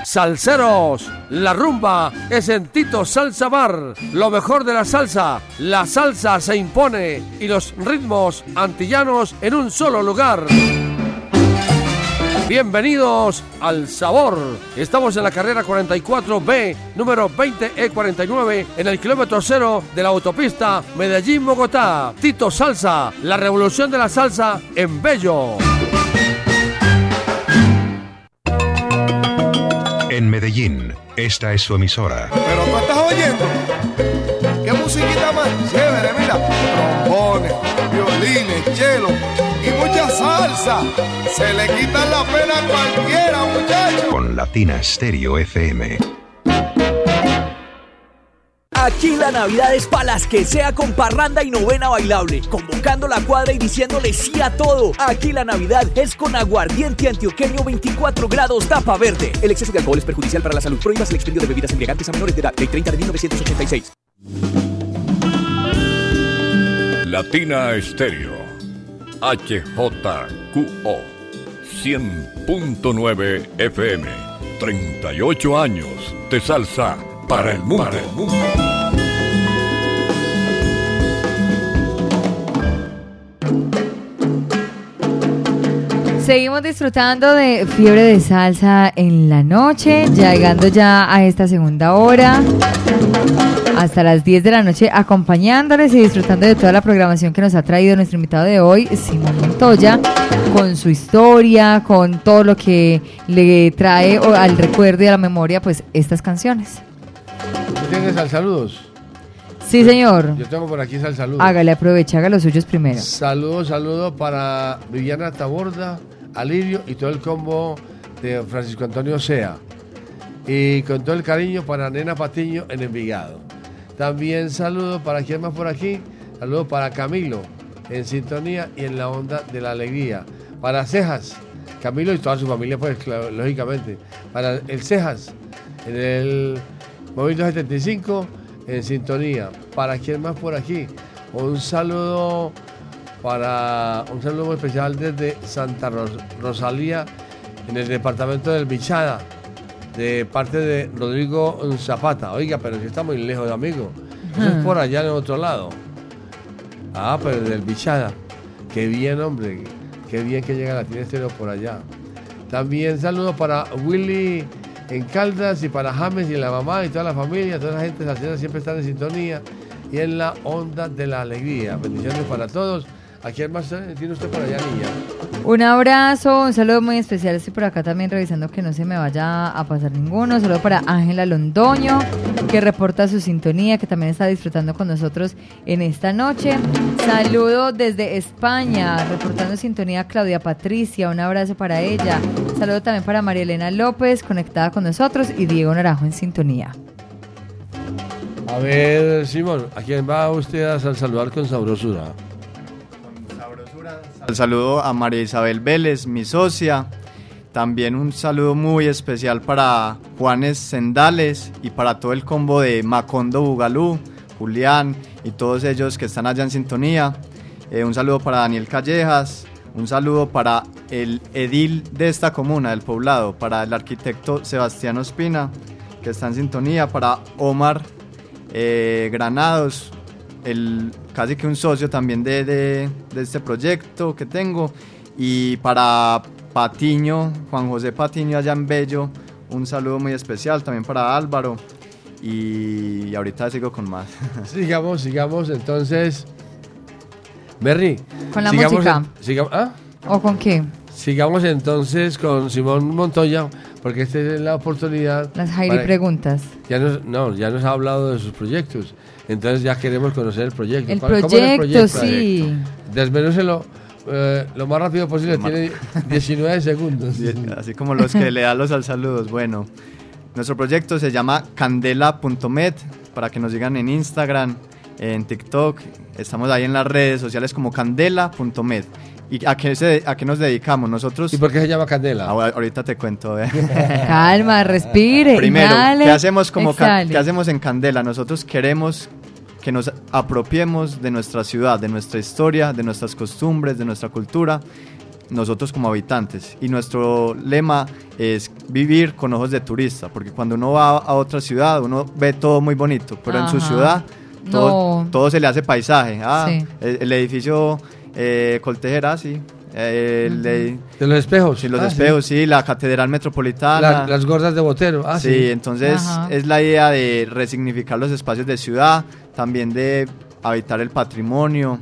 Salseros, la rumba es en Tito Salsa Bar. Lo mejor de la salsa, la salsa se impone y los ritmos antillanos en un solo lugar. Bienvenidos al Sabor. Estamos en la carrera 44B, número 20E49, en el kilómetro cero de la autopista Medellín-Bogotá. Tito Salsa, la revolución de la salsa en Bello. Medellín, esta es su emisora. Pero tú estás oyendo. ¿Qué musiquita más chévere? Mira, trombones, violines, chelo y mucha salsa. Se le quita la pena a cualquiera, muchacho. Con Latina Stereo FM. Aquí la Navidad es para las que sea con parranda y novena bailable, convocando la cuadra y diciéndole sí a todo. Aquí la Navidad es con aguardiente antioqueño 24 grados tapa verde. El exceso de alcohol es perjudicial para la salud. Prohíbas el expendio de bebidas embriagantes a menores de edad. Ley 30 de 1986. Latina Estéreo. HJQO. 100.9 FM. 38 años de salsa para el mundo. Seguimos disfrutando de Fiebre de Salsa en la noche, llegando ya a esta segunda hora, hasta las 10 de la noche, acompañándoles y disfrutando de toda la programación que nos ha traído nuestro invitado de hoy, Simón Montoya, con su historia, con todo lo que le trae al recuerdo y a la memoria, pues estas canciones. ¿Tú tienes al saludos? Sí, señor. Yo tengo por aquí sal saludos. Hágale, aproveche, haga los suyos primero. Saludos, saludos para Viviana Taborda, Alirio y todo el combo de Francisco Antonio Sea. Y con todo el cariño para Nena Patiño en Envigado. También saludos para quien más por aquí. Saludos para Camilo en sintonía y en la onda de la alegría. Para Cejas, Camilo y toda su familia, pues lógicamente. Para el Cejas en el móvil 275 en sintonía. Para quien más por aquí. Un saludo para un saludo muy especial desde Santa Ros- Rosalía en el departamento del Bichada de parte de Rodrigo Zapata. Oiga, pero si está muy lejos, amigo. Es por allá en el otro lado. Ah, pero del Bichada. Qué bien, hombre. Qué bien que llega la estéreo por allá. También saludos para Willy en Caldas y para James y la mamá y toda la familia, toda la gente salsera siempre están en sintonía y en la onda de la alegría. Bendiciones para todos. ¿A quién más eh, tiene usted por allá, niña? Un abrazo, un saludo muy especial. Estoy por acá también revisando que no se me vaya a pasar ninguno. Saludo para Ángela Londoño, que reporta su sintonía, que también está disfrutando con nosotros en esta noche. Saludo desde España, reportando sintonía Claudia Patricia. Un abrazo para ella. Saludo también para María Elena López, conectada con nosotros, y Diego Naranjo en sintonía. A ver, Simón, ¿a quién va usted a sal- saludar con sabrosura? El saludo a María Isabel Vélez, mi socia. También un saludo muy especial para Juanes Sendales y para todo el combo de Macondo Bugalú, Julián y todos ellos que están allá en sintonía. Eh, un saludo para Daniel Callejas. Un saludo para el edil de esta comuna, del poblado, para el arquitecto Sebastián Ospina, que está en sintonía, para Omar eh, Granados, el, casi que un socio también de, de- de este proyecto que tengo. Y para Patiño, Juan José Patiño allá en Bello, un saludo muy especial también para Álvaro. Y, ahorita sigo con más. Sigamos, sigamos entonces. Berry. Con la sigamos música. sigamos- ¿ah? ¿O con qué? Sigamos entonces con Simón Montoya, porque esta es la oportunidad. Las Jairi para- preguntas. Ya nos, no, ya nos ha hablado de sus proyectos. Entonces ya queremos conocer el proyecto. El ¿Cuál- cómo es proyecto, sí. Desmenúcelo eh, lo más rápido posible. Lo más- Tiene 19 segundos. Así como los que le dan los al saludos. Bueno, nuestro proyecto se llama candela.med para que nos sigan en Instagram, en TikTok. Estamos ahí en las redes sociales como candela.med. ¿Y a qué, se- a qué nos dedicamos? Nosotros... ¿Y por qué se llama Candela? ahorita te cuento. eh. Calma, respire. Primero, inhale, ¿qué hacemos, como. ¿qué hacemos en Candela? Nosotros queremos que nos apropiemos de nuestra ciudad, de nuestra historia, de nuestras costumbres, de nuestra cultura, nosotros como habitantes. Y nuestro lema es vivir con ojos de turista, porque cuando uno va a otra ciudad, uno ve todo muy bonito, pero en su ciudad todo, No. todo se le hace paisaje. Ah, Sí. el, el edificio eh, Coltejera, sí. Eh, el de, De los espejos. Sí, los Ah, espejos, sí. la Catedral Metropolitana. La- las gordas de Botero. Ah, sí, sí. entonces Ajá. es la idea de resignificar los espacios de ciudad, también de habitar el patrimonio.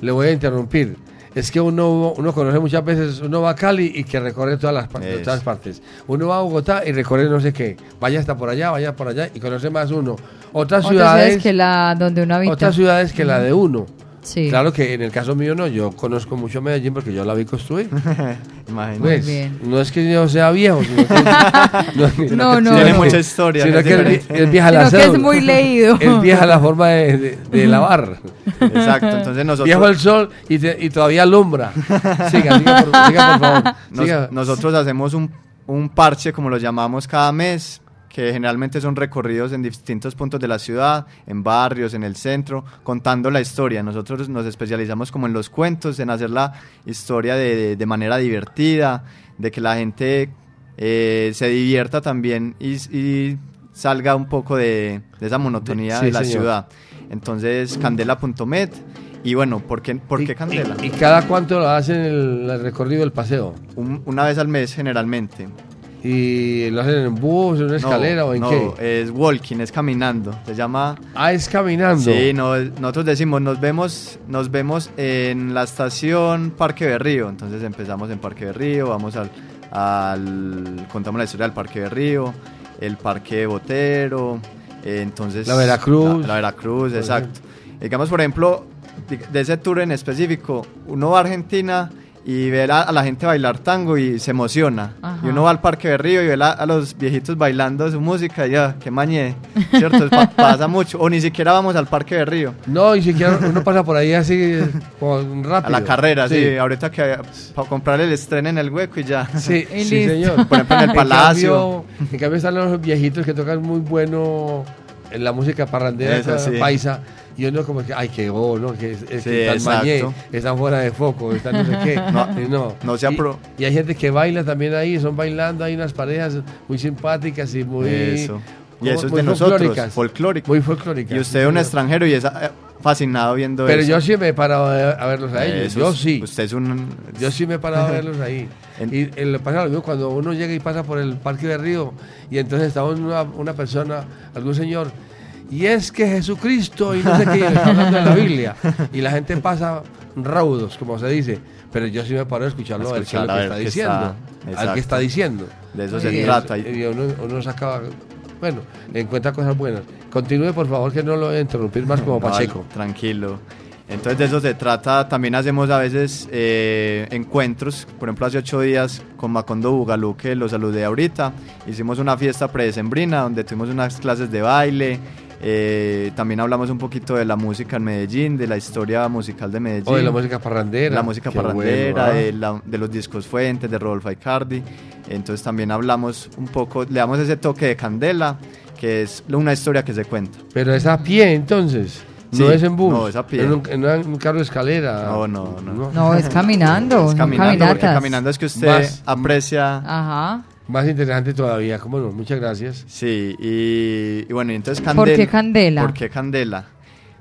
Le voy a interrumpir. Es que uno, uno conoce muchas veces, uno va a Cali y que recorre todas las, par- Eso. todas partes. Uno va a Bogotá y recorre no sé qué. Vaya hasta por allá, vaya por allá y conoce más uno. Otras Otras ciudades, ciudades que la donde uno habita. otras ciudades que la de uno. Sí. Claro que en el caso mío no, yo conozco mucho Medellín porque yo la vi construir. Imagínate. Pues, bien. No es que yo sea viejo, sino que, No, no, tiene no. mucha historia, Sino es que diferente. él viaja la que es muy leído. Él viaja la forma de, de- de lavar. Exacto, entonces nosotros- Viejo el sol y, te- y todavía alumbra. Siga, siga, por, siga, por favor. Nos- Siga. nosotros hacemos un, un parche, como lo llamamos cada mes, que generalmente son recorridos en distintos puntos de la ciudad, en barrios, en el centro, contando la historia. Nosotros nos especializamos como en los cuentos, en hacer la historia de, de manera divertida, de que la gente eh, se divierta también y, y salga un poco de, de esa monotonía Sí, de la señor. ciudad. Entonces, candela.met. Y bueno, ¿por qué, por qué Candela? ¿Y cada cuánto lo hacen el, el recorrido del paseo? Un- una vez al mes generalmente. ¿Y lo hacen en bus, en una escalera o en no, qué? es walking, es caminando. Se llama. Ah, es caminando. Sí, no, nosotros decimos, nos vemos, nos vemos en la estación Parque Berrío. Entonces empezamos en Parque Berrío, vamos al, al- contamos la historia del Parque Berrío, el Parque Botero, eh, entonces La Veracruz. la, la Veracruz, exacto. Digamos, por ejemplo, de, de ese tour en específico, uno va a Argentina y ve a, a la gente bailar tango y se emociona. Ajá. Y uno va al Parque Berrío y ve la- a los viejitos bailando su música y ya, qué mañé, ¿cierto? Pa- pasa mucho. O ni siquiera vamos al Parque Berrío. No, ni siquiera uno pasa por ahí así como rápido. A la carrera, sí. Ahorita que para comprar el estreno en el hueco y ya. Sí, Y sí, listo. señor. Por ejemplo, en el Palacio. cambio, en cambio están los viejitos que tocan muy bueno en la música parrandera esa sí. paisa. Y uno como que, ay, qué bobo, ¿no? Que es, es Sí, que mañé, están fuera de foco, están no sé qué. No, Y no, no se y, y hay gente que baila también ahí, son bailando, hay unas parejas muy simpáticas y muy... Eso. Y eso es de nosotros, folclóricas. folclórico. Muy folclóricas. Y usted sí, un señor. extranjero y es eh, fascinado viendo Pero eso. yo sí me he parado a verlos a ellos, Eso yo es- sí. Usted es un... Yo sí me he parado a verlos ahí. En- Y en lo pasa lo mismo cuando uno llega y pasa por el Parque de Río y entonces está una, una persona, algún señor, y es que Jesucristo y no sé qué, hablando de la Biblia. Y la gente pasa raudos, como se dice. Pero yo sí me paro a escucharlo, a ver qué es lo que está diciendo. está- al que está diciendo. De eso Y se es- trata. Y uno, uno saca, bueno, encuentra cosas buenas. Continúe, por favor, que no lo voy a interrumpir más como No, Pacheco. tranquilo. Entonces de eso se trata. También hacemos a veces eh, encuentros. Por ejemplo, hace ocho días con Macondo Bugalú, que lo saludé ahorita. Hicimos una fiesta predecembrina donde tuvimos unas clases de baile. Eh, también hablamos un poquito de la música en Medellín, de la historia musical de Medellín. O de la música parrandera. La música Qué parrandera, bueno, ¿ah? de, la- de los discos Fuentes, de Rodolfo Icardi. Entonces también hablamos un poco, le damos ese toque de candela, que es una historia que se cuenta. Pero es a pie entonces. Sí, no es en bus. no, es a pie. En un, en un carro de escalera. No, no, no. No, es caminando. Es caminando, caminando es que usted Más- aprecia. Ajá. Más interesante todavía. ¿Cómo no? Muchas gracias. Sí, y, y bueno, y entonces ¿Por candela. qué candela? ¿Por qué candela?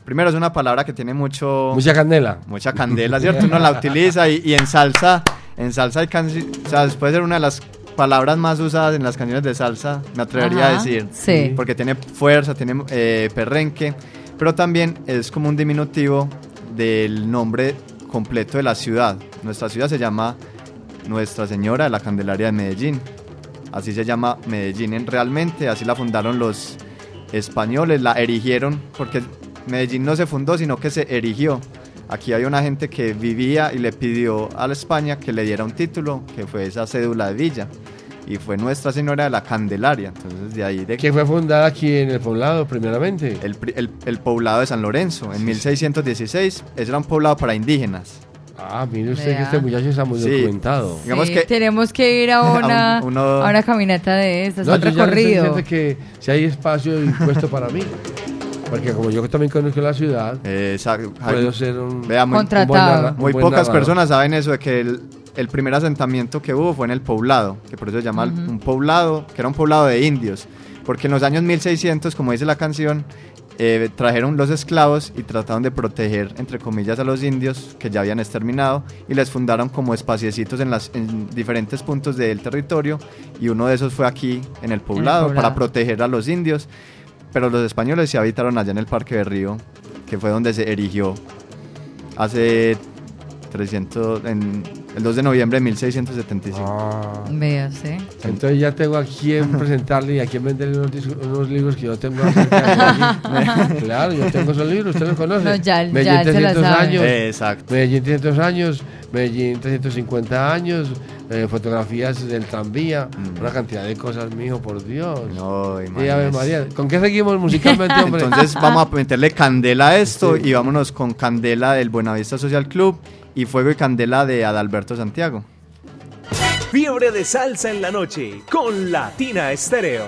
Primero es una palabra que tiene mucho... Mucha candela. Mucha candela, ¿cierto? Uno la utiliza y, y en salsa, en salsa hay canciones, o sea, puede ser una de las palabras más usadas en las canciones de salsa, me atrevería a Ajá, decir. sí. Porque tiene fuerza, tiene eh, perrenque, pero también es como un diminutivo del nombre completo de la ciudad. Nuestra ciudad se llama Nuestra Señora de la Candelaria de Medellín. Así se llama Medellín en realmente, así la fundaron los españoles, la erigieron, porque Medellín no se fundó, sino que se erigió. Aquí hay una gente que vivía y le pidió a la España que le diera un título, que fue esa cédula de villa. y fue Nuestra Señora de la Candelaria. Entonces de ahí de Que fue fundada aquí en el poblado, primeramente. el, pri- el- el poblado de San Lorenzo en 1616. Ese era un poblado para indígenas. Ah, mire usted que este muchacho está muy Sí. documentado. Digamos Sí, que- tenemos que ir a una, A un- uno- a una caminata de estas, No, estoy recorrido. que si hay espacio y puesto para mí. Porque como yo también conozco la ciudad, Exacto. puedo ser un, Vea, muy, un buen Contratado. un muy buen pocas narrador. personas saben eso de que el, el primer asentamiento que hubo fue en el poblado, que por eso se llama Ujú. un poblado, que era un poblado de indios. Porque en los años 1600, como dice la canción, eh, trajeron los esclavos y trataron de proteger, entre comillas, a los indios que ya habían exterminado y les fundaron como espaciecitos en, las, en diferentes puntos del territorio y uno de esos fue aquí en el poblado, poblado. para proteger a los indios. Pero los españoles se habitaron allá en el Parque de Río, que fue donde se erigió hace 300, en el 2 de noviembre de 1675. Ah. Vea, sí. Entonces ya tengo a quién presentarle y a quién venderle unos, unos libros que yo tengo. Claro, yo tengo esos libros, usted los conoce. No, ya- Medellín ya él se la 300 sabe. años. Exacto. Medellín 300 años, Medellín 350 años, eh, fotografías del tranvía, una cantidad de cosas, mijo, por Dios. Mm. No, Sí, a ver, María, ¿con qué seguimos musicalmente, hombre? Entonces vamos a meterle candela a esto y vámonos con candela del Buenavista Social Club y fuego y candela de Adalberto Santiago. Fiebre de salsa en la noche con Latina Estéreo.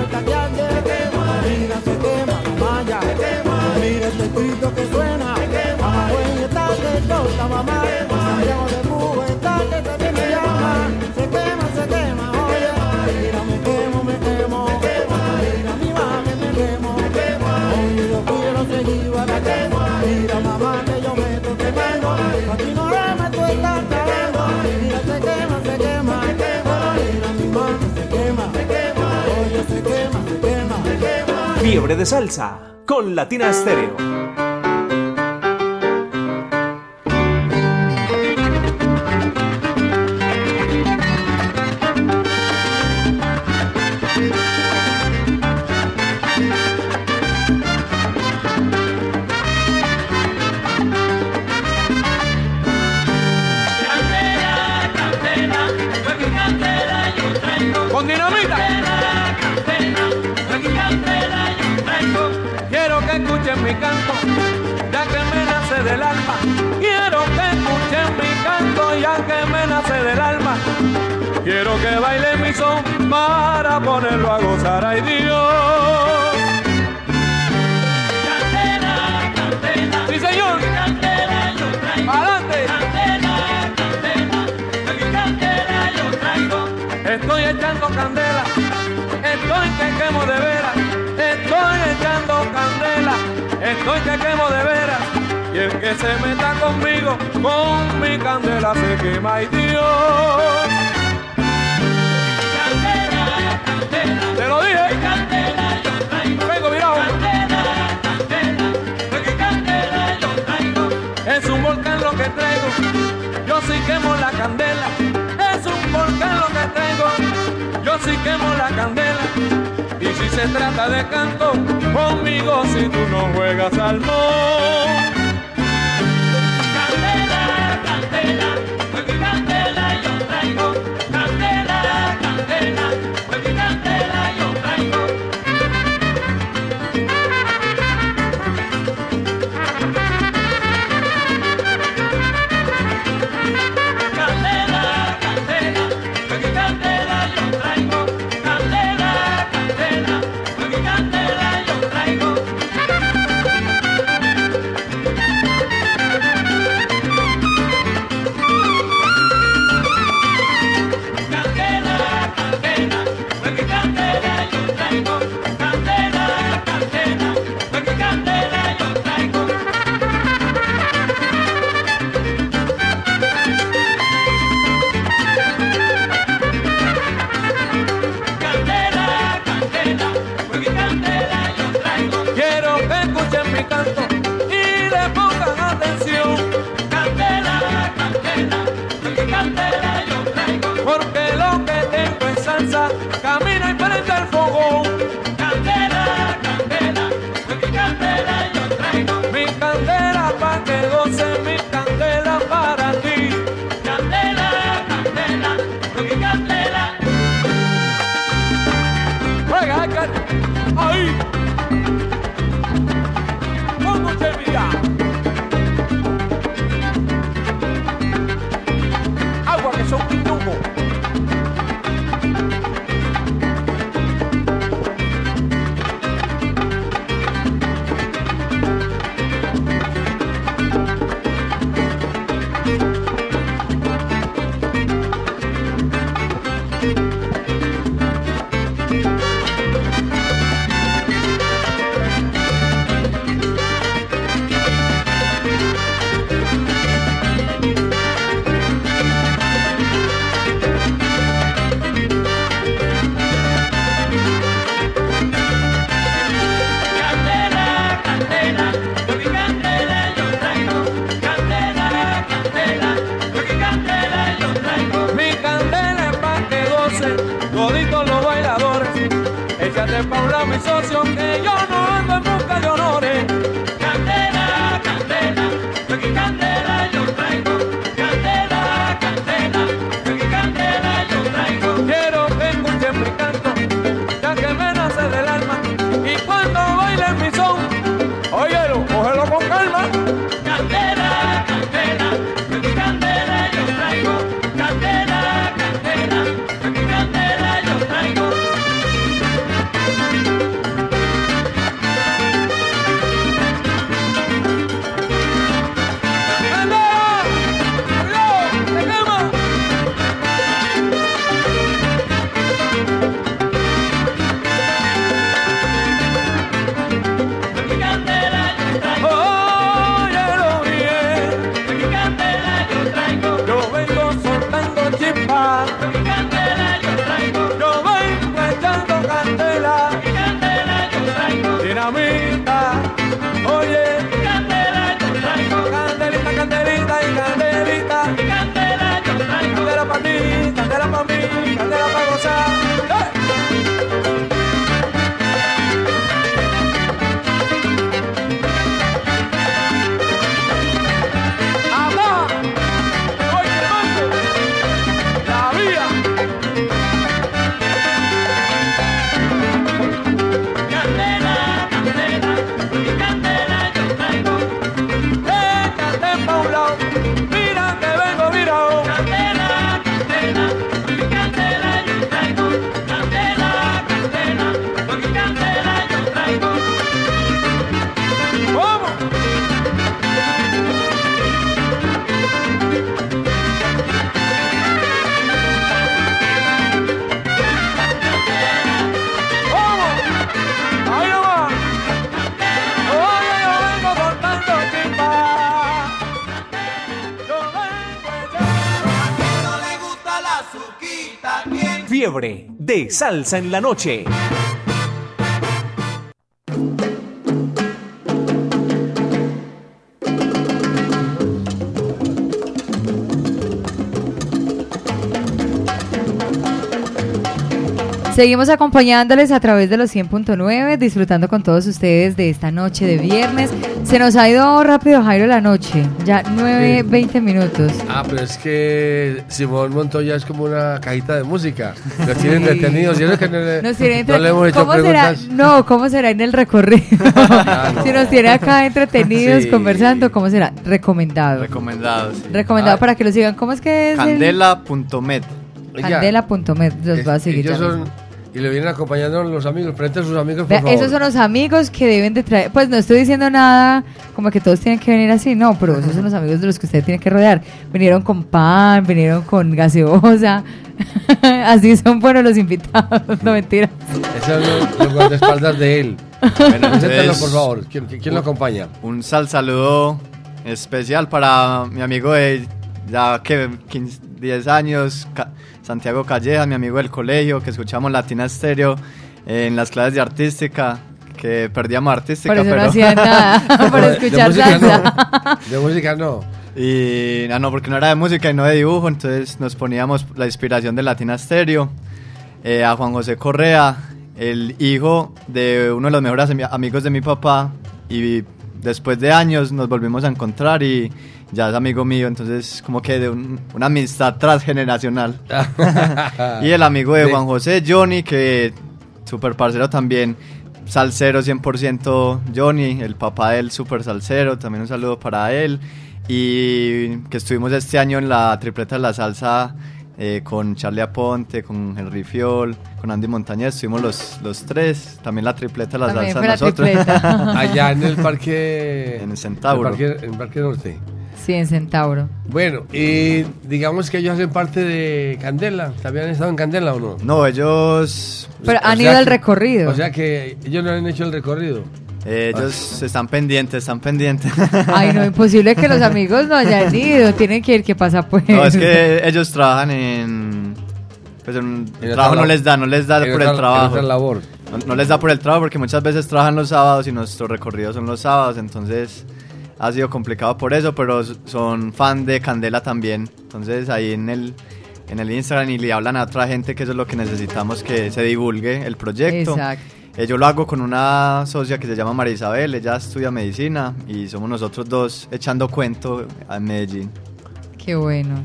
grito que suena. Mamá, güey, está que toca, mamá. Santiago de Cuba está que te viene llama. Se quema, se quema, oye. Mira, me quemo, me quemo. Mira, mi mami, me quemo. Oye, yo quiero seguir baratando. Mira, mamá, que yo me. Aquí no le meto el tartarego. Mira, se quema, se quema. Mira, mi mami se quema. Oye, se quema, se quema. Fiebre de salsa con Latina Estéreo. Del alma. Quiero que escuchen mi canto, ya que me nace del alma. Quiero que baile mi son para ponerlo a gozar, ay Dios. Sí, señor. Adelante. Estoy echando candela, estoy que quemo de veras, estoy echando candela, estoy que quemo de veras. Y el que se meta conmigo, con mi candela se quema, ay Dios. Te lo dije. Vengo, mirado. Es un volcán lo que traigo, yo sí quemo la candela. Es un volcán lo que traigo, yo sí quemo la candela. Y si se trata de canto, conmigo si tú no juegas al mon. De salsa en la noche. Seguimos acompañándoles a través de los 100.9, disfrutando con todos ustedes de esta noche de viernes. Se nos ha ido rápido, Jairo, la noche. Ya 9, Sí. 20 minutos. Ah, pero es que Simón Montoya es como una cajita de música. Nos tienen detenidos. Y eso que no le, Nos tiene no entre- le hemos hecho ¿Cómo será? preguntas. No, ¿cómo será en el recorrido? si nos tiene acá entretenidos Sí. conversando, ¿cómo será? Recomendado. Recomendados. Recomendado para que lo sigan. ¿Cómo es que es? el- Candela.med. Los va a seguir Ellos son, y le vienen acompañando los amigos. Frente a sus amigos, por Vea, favor. esos son los amigos que deben de traer. Pues no estoy diciendo nada como que todos tienen que venir así, no, pero esos son los amigos de los que usted tiene que rodear. Vinieron con pan, vinieron con gaseosa. así son buenos los invitados, no mentira. Esos son los, los guardaespaldas de él. Bueno, entonces, por favor. ¿Quién, quién lo acompaña? Un sal saludo especial para mi amigo de ya que 15, 10 años, Santiago Calleja, mi amigo del colegio, que escuchamos Latina Estéreo en las clases de artística, que perdíamos artística. Por eso no pero... hacían nada, por escuchar de música no. De música no. Y ah, no, porque no era de música y no de dibujo, entonces nos poníamos la inspiración de Latina Stereo. Eh, a Juan José Correa, el hijo de uno de los mejores ami- amigos de mi papá, y después de años nos volvimos a encontrar y ya es amigo mío, entonces como que de un- una amistad transgeneracional. y el amigo de Sí. Juan José, Johnny, que super parcero también, salsero 100% Johnny, el papá del super salsero, también un saludo para él. Y que estuvimos este año en la tripleta de la salsa eh, con Charlie Aponte, con Henry Fiol, con Andy Montañez, estuvimos los, los tres, también la tripleta de la También salsa fue la nosotros. tripleta. Allá en el parque. En el Centauro. En el parque, en el parque Norte. Sí, en Centauro. Bueno, y digamos que ellos hacen parte de Candela. ¿También han estado en Candela o no? No, ellos... Pero han ido al recorrido. O sea que ellos no han hecho el recorrido. Ellos están pendientes, están pendientes. Ay, no, imposible que los amigos no hayan ido. Tienen que ir, ¿qué pasa pues? No, es que ellos trabajan en... Pues en, En el trabajo no les da, no les da en por otra- el trabajo. en otra labor. No, no les da por el trabajo porque muchas veces trabajan los sábados y nuestros recorridos son los sábados, entonces ha sido complicado por eso, pero son fan de Candela también. Entonces ahí en el, en el Instagram y le hablan a otra gente que eso es lo que necesitamos que se divulgue el proyecto. Exacto. Eh, yo lo hago con una socia que se llama María Isabel, ella estudia medicina y somos nosotros dos echando cuento en Medellín. Qué bueno.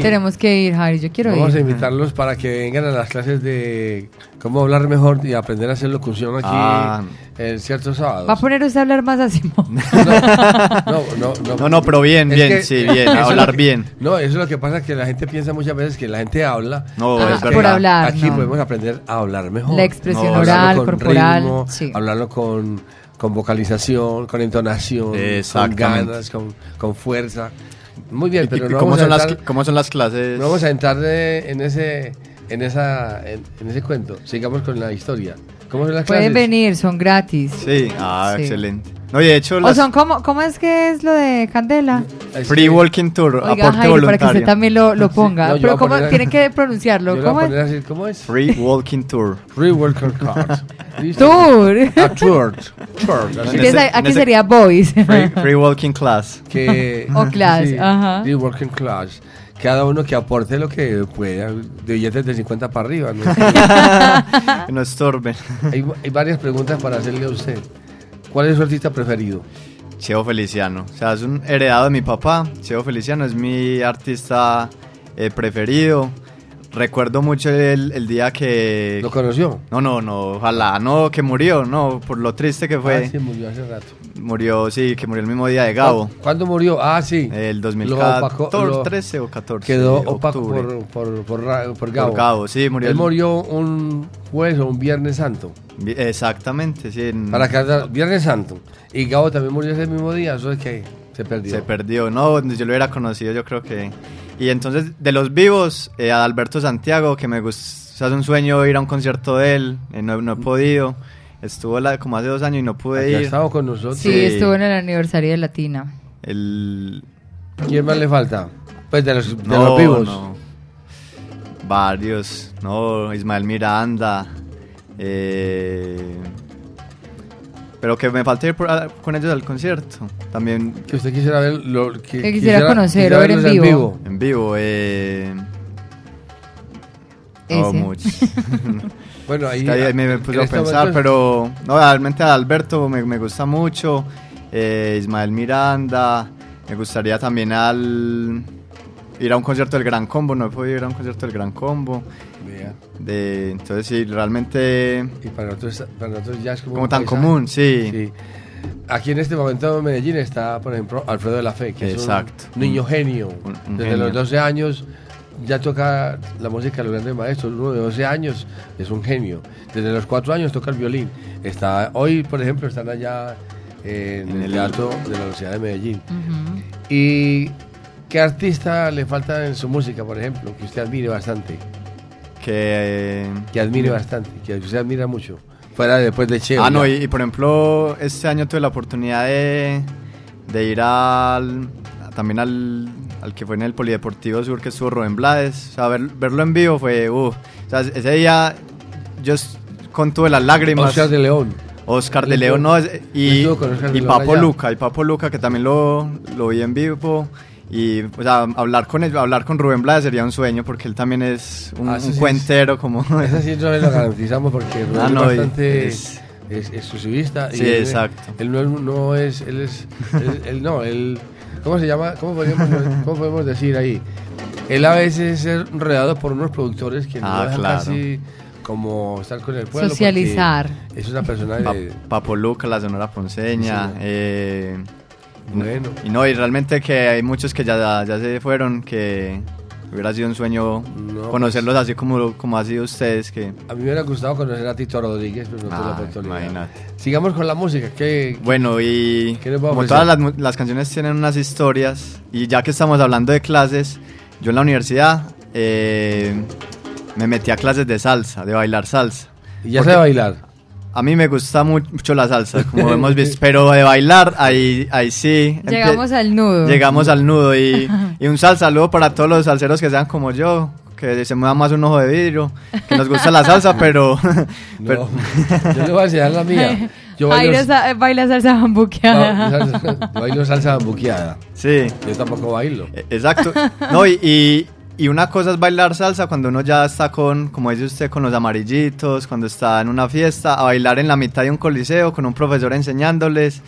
Tenemos que ir, Javi. Yo quiero Vamos a ir. invitarlos para que vengan a las clases de cómo hablar mejor y aprender a hacer locución aquí Ah. en ciertos sábados. ¿Va a poner usted a hablar más así? No, no, no. No, no, pero bien, bien, que- sí, bien, hablar que- bien. No, eso es lo que pasa, que la gente piensa muchas veces que la gente habla. No, Ah, es por verdad. hablar, Aquí no. podemos aprender a hablar mejor. La expresión No, oral, con corporal, ritmo, sí. Hablarlo con, con vocalización, con entonación, con ganas, con, con fuerza. Muy bien, ¿Y- pero no cómo vamos, a son las entrar, cl- cómo son las clases? no vamos a entrar eh, en ese en esa en, en ese cuento. Sigamos con la historia. ¿Cómo son las Pueden clases? venir, son gratis. Sí, ah, Sí. excelente. No, y de hecho, O las son como, ¿cómo es que es lo de Candela? Free Walking Tour, Oiga, aporte Jairo, para que voluntario. usted también lo, lo ponga. No, yo Pero a ¿cómo poner- tiene que pronunciarlo? Yo ¿Cómo a es? así, ¿cómo es? Free Walking Tour. Free. ¿Listo? Tour. A tour. Tour. así. Entonces, aquí sería boys. Free, free Walking Class. que O class, ajá. The working class. Cada uno que aporte lo que pueda, de billetes de 50 para arriba. ¿no? Que no estorben. hay, hay varias preguntas para hacerle a usted. ¿Cuál es su artista preferido? Cheo Feliciano. O sea, es un heredado de mi papá. Cheo Feliciano es mi artista eh, preferido. Recuerdo mucho el, el día que... ¿Lo conoció? No, no, no, ojalá. No, que murió, no, por lo triste que fue. Ah, sí, murió hace rato. Murió, sí, que murió el mismo día de Gabo. ¿Cu- ¿Cuándo murió? Ah, sí. El Lo 2014 opacó- lo- 13 o 14. Quedó opaco por, por, por, por Gabo. Por Gabo, sí, murió Él el- murió un jueves o un viernes santo. Exactamente, sí. en- Para cada Viernes Santo. Y Gabo también murió ese mismo día, eso es que se perdió. Se perdió, no, yo lo hubiera conocido, yo creo que. Y entonces, de los vivos, eh, a Alberto Santiago, que me gusta, o sea, es un sueño ir a un concierto de él, eh, no, no he podido. Estuvo la- como hace dos años y no pude Aquí ha ir. estado con nosotros. Sí, estuvo en el aniversario de Latina. El... ¿Quién más le falta? Pues de los, de No, los vivos. no. Varios, no, Ismael Miranda. eh, Pero que me falta ir por- a- con ellos al concierto. También. Que usted quisiera ver. Lo, que, Que quisiera conocer o ver en verlos vivo. En vivo, eh. Ese. mucho. Bueno, ahí- ahí me, me en puse a este pensar, pero. No, realmente a Alberto me, me gusta mucho. eh, Ismael Miranda. Me gustaría también al. Ir a un concierto del Gran Combo. No he podido ir a un concierto del Gran Combo. De, entonces, sí, realmente. Y para nosotros, para nosotros ya es como, Como un tan común, sí. Aquí en este momento en Medellín está, por ejemplo, Alfredo de la Fe, que Exacto. es un niño Un- genio. un Desde genio. los 12 años ya toca la música de los grandes maestros. Uno de 12 años es un genio. Desde los 4 años toca el violín. Está, hoy, por ejemplo, están allá en, En el teatro de la Universidad de Medellín. ¿Y qué artista le falta en su música, por ejemplo, que usted admire bastante? Que. Que admire bastante, que usted admira mucho. Fuera después de Cheo. Ah, no, y, y por ejemplo, este año tuve la oportunidad de, de ir al. También al, al que fue en el Polideportivo Sur, que estuvo Rubén Blades. O sea, ver- verlo en vivo fue. Uh, o sea, ese día yo contuve las lágrimas. Oscar de León. Oscar de León, no, es- y, y Papo allá. Luca, y Papo Luca, que también lo, lo vi en vivo. Y, o sea, hablar con él, hablar con Rubén Blades sería un sueño, porque él también es un, Ah, eso un sí es- cuentero, como. Ese sí no lo garantizamos porque Rubén Ah, es no, y- bastante es- es, exclusivista. y Sí, él- exacto. Él no, es- no es, él es, él, él no, él, ¿cómo se llama? ¿Cómo podemos, cómo podemos decir ahí? Él a veces es rodeado por unos productores que no Ah, dejan claro. casi como estar con el pueblo. Socializar. Es una persona Pa- de... Papo Luca, la Sonora Ponceña. Sí. eh, Bueno. Y no, y realmente que hay muchos que ya, ya se fueron, que hubiera sido un sueño No, conocerlos así como, como ha sido ustedes. que A mí me hubiera gustado conocer a Tito Rodríguez, pero no tuve la Ah, oportunidad. imagínate. Sigamos con la música. ¿qué, Bueno, y ¿Qué como todas las, las canciones tienen unas historias, y ya que estamos hablando de clases, yo en la universidad eh, me metí a clases de salsa, de bailar salsa. ¿Y ya Porque sabe bailar? A mí me gusta mu- mucho la salsa, como hemos visto, pero de bailar, ahí, ahí sí. Llegamos al nudo. Llegamos al nudo y, y un sal saludo para todos los salseros que sean como yo, que se mueva más un ojo de vidrio, que nos gusta la salsa, pero... pero- Yo le voy a enseñar la mía. Yo bailo, sa- baila salsa bambuqueada. ba- salsa- bailo salsa buqueada. Sí. Yo tampoco bailo. E- Exacto. No, y, y, y una cosa es bailar salsa cuando uno ya está con, como dice usted, con los amarillitos, cuando está en una fiesta, a bailar en la mitad de un coliseo con un profesor enseñándoles.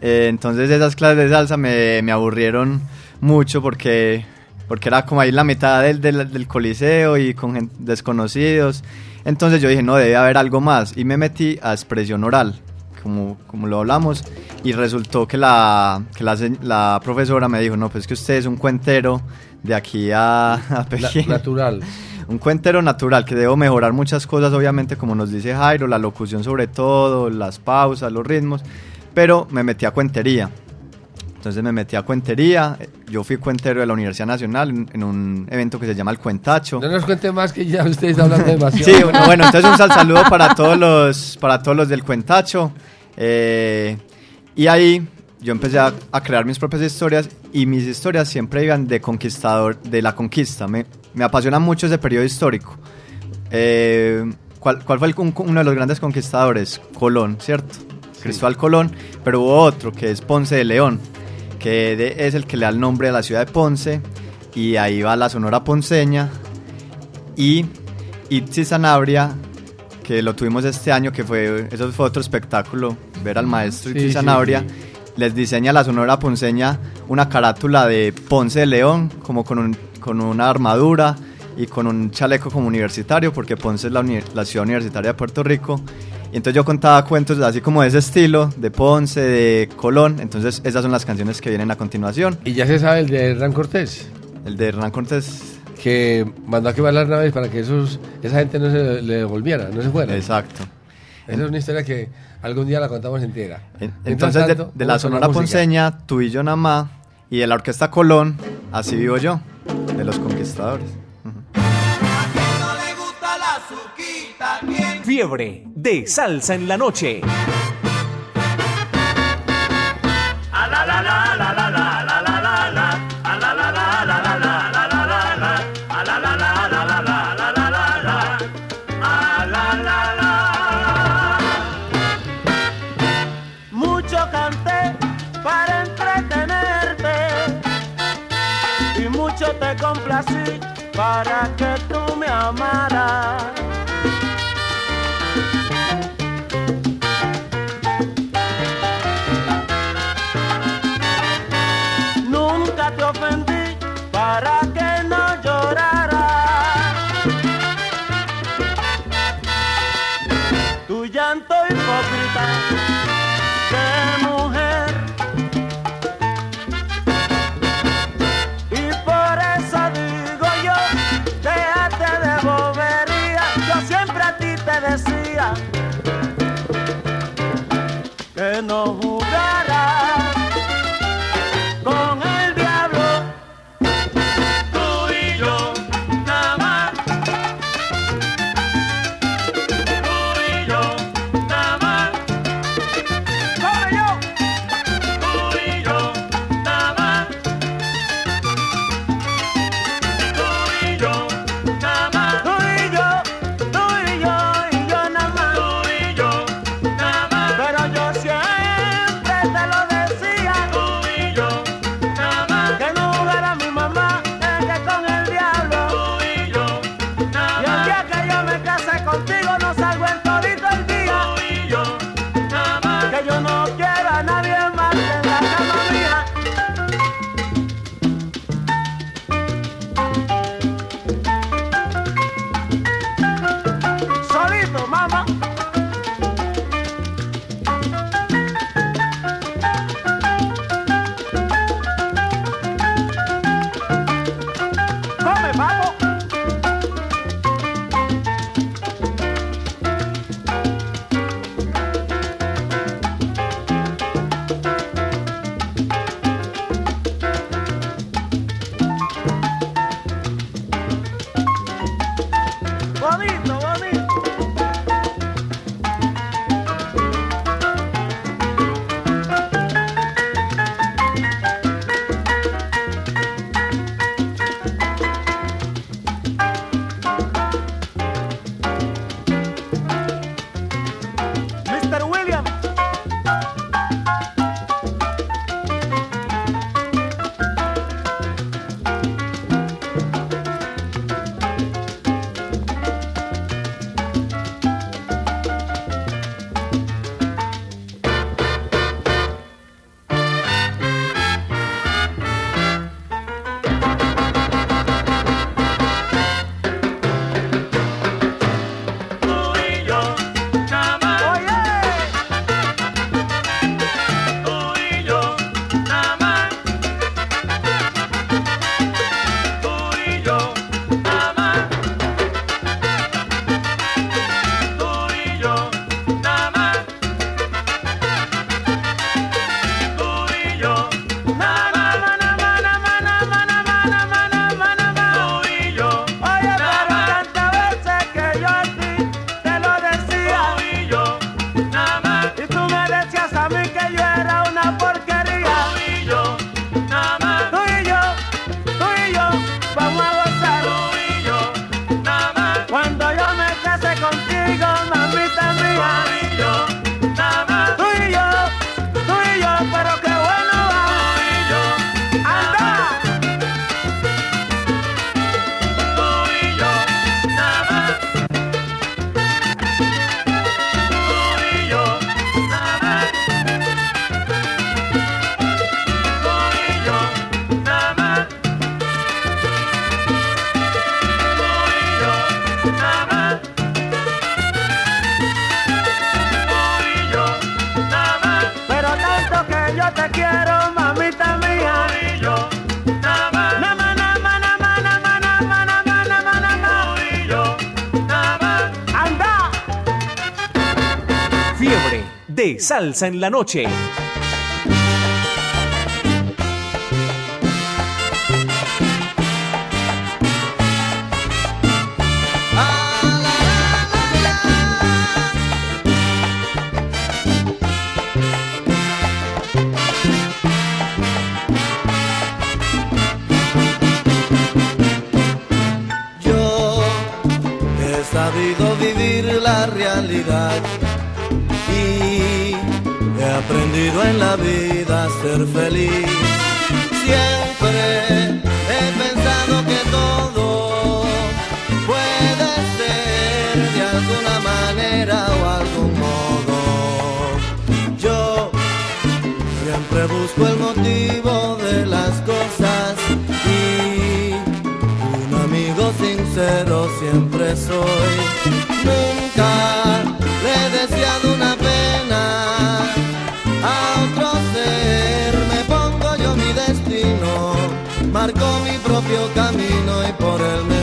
Eh, entonces esas clases de salsa me, me aburrieron mucho porque, porque era como ahí la mitad del, del, del coliseo y con desconocidos. Entonces yo dije, no, debe haber algo más. Y me metí a expresión oral como, como lo hablamos, y resultó que la, que la, la profesora me dijo, no, pues que usted es un cuentero de aquí a, a Pekín. natural. Un cuentero natural, que debo mejorar muchas cosas, obviamente, como nos dice Jairo, la locución sobre todo, las pausas, los ritmos, pero me metí a cuentería. Entonces me metí a cuentería, yo fui cuentero de la Universidad Nacional en, un evento que se llama El Cuentacho. No nos cuente más que ya usted está hablando demasiado. Sí, bueno, bueno, entonces un sal saludo para todos los, para todos los del Cuentacho. eh, Y ahí yo empecé a, a crear mis propias historias y mis historias siempre iban de conquistador, de la conquista. Me, me apasiona mucho ese periodo histórico. Eh, ¿cuál, cuál fue el uno de los grandes conquistadores? Colón, ¿cierto? Cristóbal Colón, pero hubo otro que es Ponce de León, que de- es el que le da el nombre a la ciudad de Ponce, y ahí va la Sonora Ponceña, y Itzi Sanabria, que lo tuvimos este año, que fue, eso fue otro espectáculo, ver al maestro Sí, Itzi sí, Sanabria, sí. Les diseña la Sonora Ponceña una carátula de Ponce de León, como con, un- con una armadura y con un chaleco como universitario, porque Ponce es la, ciudad universitaria de Puerto Rico. Y entonces yo contaba cuentos así como de ese estilo, de Ponce, de Colón. Entonces esas son las canciones que vienen a continuación. Y ya se sabe el de Hernán Cortés. El de Hernán Cortés. Que mandó a quemar las naves para que esos, esa gente no se le devolviera, no se fuera. Exacto. Esa es una historia que algún día la contamos entera. Entonces de, la Sonora. Ponceña, tú y yo nada más, y de la Orquesta Colón, así vivo yo, de los conquistadores. Fiebre de salsa en la noche. Para que tú me amaras. Decía yo te quiero, mamita mía. ¡Anda! Fiebre de salsa en la noche. Y he aprendido en la vida a ser feliz. Siempre he pensado que todo puede ser de alguna manera o algún modo. Yo siempre busco el motivo de las cosas y un amigo sincero siempre soy. Nunca. propio camino y por el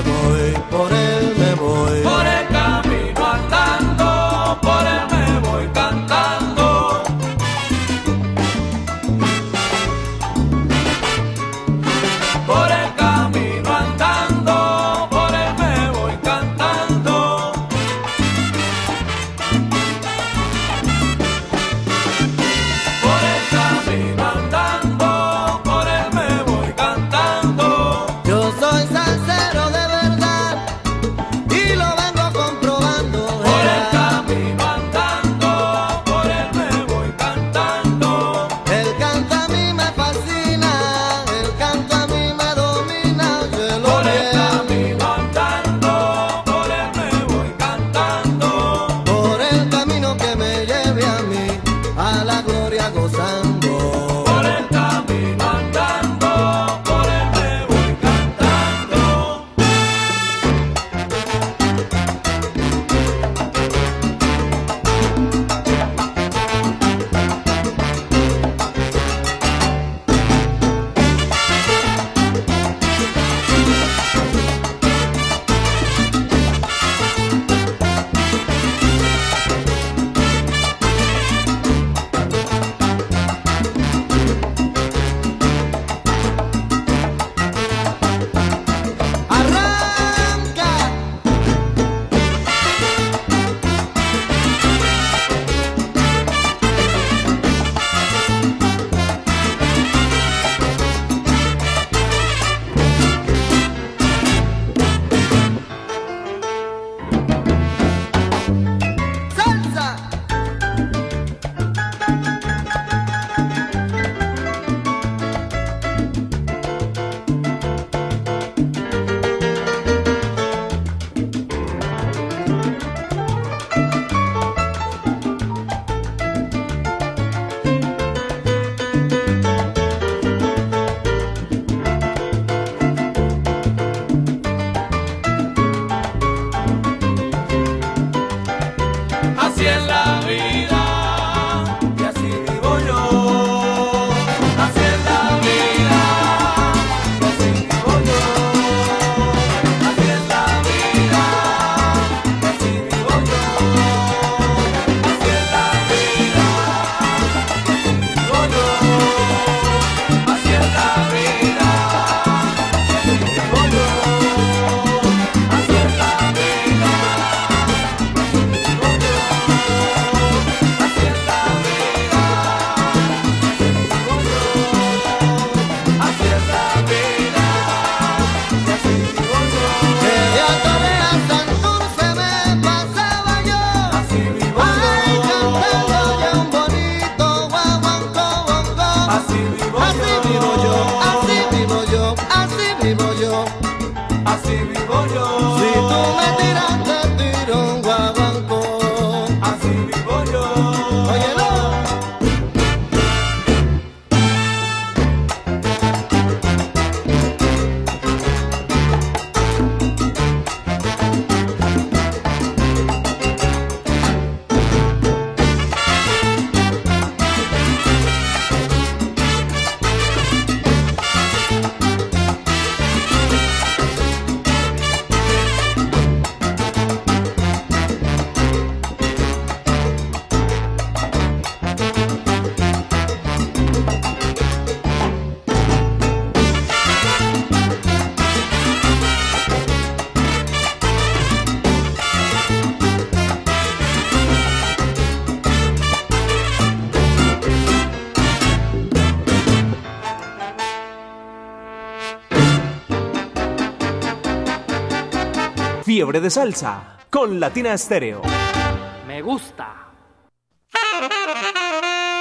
Fiebre de salsa con Latina Estéreo. Me gusta.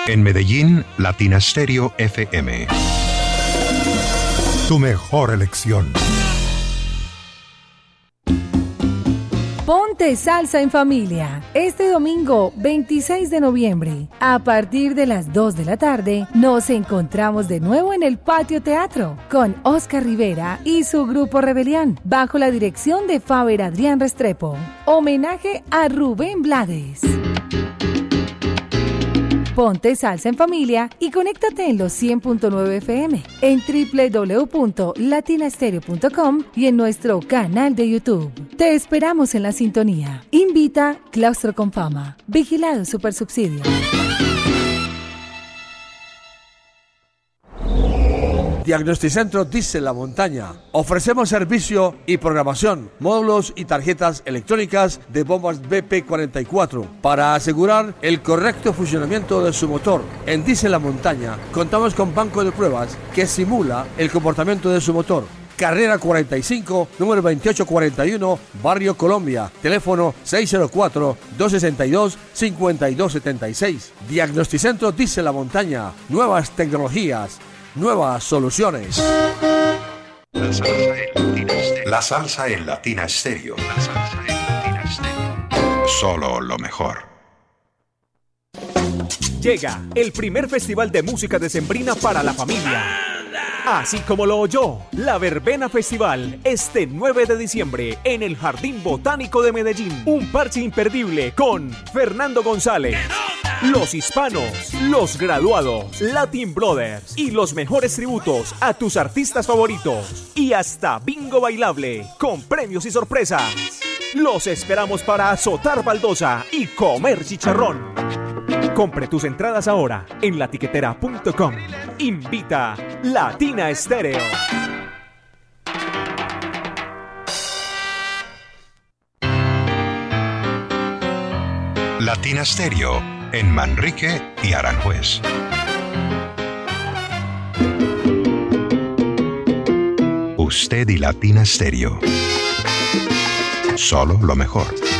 En Medellín, Latina Stereo FM. Tu mejor elección. Ponte salsa en familia. Este domingo 26 de noviembre, a partir de las 2 de la tarde, nos encontramos de nuevo en el Patio Teatro con Oscar Rivera y su grupo Rebelión, bajo la dirección de Faber Adrián Restrepo. Homenaje a Rubén Blades. Ponte salsa en familia y conéctate en los 100.9 FM, en www.latinastereo.com y en nuestro canal de YouTube. Te esperamos en la sintonía. Invita Claustro con Fama. Vigilado Supersubsidio. Diagnosticentro Dice La Montaña. Ofrecemos servicio y programación, módulos y tarjetas electrónicas de bombas BP44 para asegurar el correcto funcionamiento de su motor. En Dice La Montaña contamos con banco de pruebas que simula el comportamiento de su motor. Carrera 45, número 2841, Barrio Colombia. Teléfono 604-262-5276. Diagnosticentro Dice La Montaña. Nuevas tecnologías nuevas soluciones. La salsa en Latina Stereo. La salsa en Latina Stereo. Solo lo mejor. Llega el primer festival de música decembrina para la familia. Así como lo oyó, la Verbena Festival este 9 de diciembre en el Jardín Botánico de Medellín. Un parche imperdible con Fernando González. Los hispanos, los graduados, Latin Brothers y los mejores tributos a tus artistas favoritos. Y hasta bingo bailable con premios y sorpresas. Los esperamos para azotar baldosa y comer chicharrón. Compre tus entradas ahora en latiquetera.com. Invita Latina Estéreo. Latina Stereo en Manrique y Aranjuez. Usted y Latina Stereo. Solo lo mejor.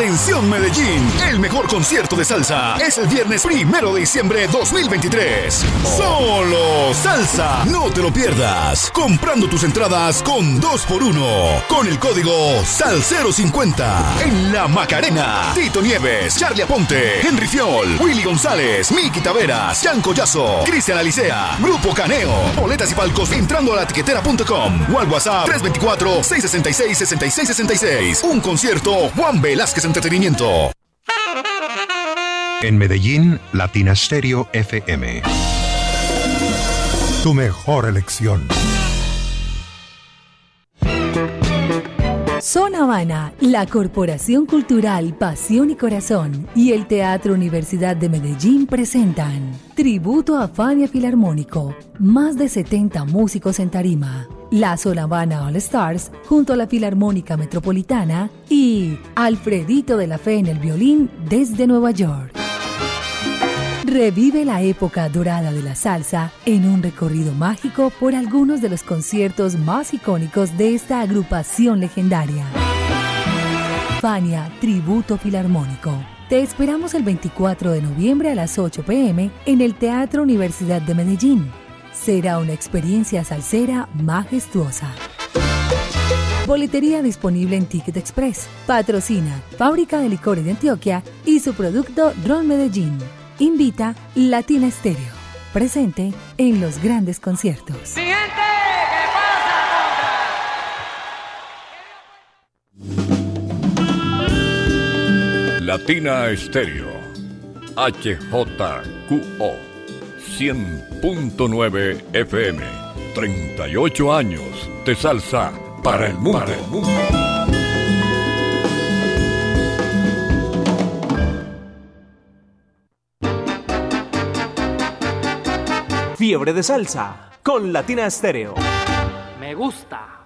Atención Medellín, el mejor concierto de salsa es el viernes primero de diciembre 2023. Solo salsa, no te lo pierdas. Comprando tus entradas con 2x1 con el código SALCERO50 en La Macarena. Tito Nieves, Charlie Aponte, Henry Fiol, Willy González, Miki Taveras, Jan Collazo, Cristian Alicea, Grupo Caneo. Boletas y palcos entrando a la etiquetera.com o al WhatsApp 324-666-6666. Un concierto Juan Velázquez Entretenimiento. En Medellín, Latina Stereo FM. Tu mejor elección. Son Habana, la Corporación Cultural Pasión y Corazón y el Teatro Universidad de Medellín presentan Tributo a Fania Filarmónico, más de 70 músicos en tarima. La Habana All Stars junto a la Filarmónica Metropolitana y Alfredito de la Fe en el violín desde Nueva York. Revive la época dorada de la salsa en un recorrido mágico por algunos de los conciertos más icónicos de esta agrupación legendaria. Fania Tributo Filarmónico. Te esperamos el 24 de noviembre a las 8 pm en el Teatro Universidad de Medellín. Será una experiencia salsera majestuosa. Boletería disponible en Ticket Express. Patrocina Fábrica de Licores de Antioquia y su producto Ron Medellín. Invita Latina Estéreo. Presente en los grandes conciertos. Latina Estéreo. HJQO. 100.9 FM. 38 años de salsa para el mundo. Para el mundo. Fiebre de salsa con Latina Estéreo. Me gusta.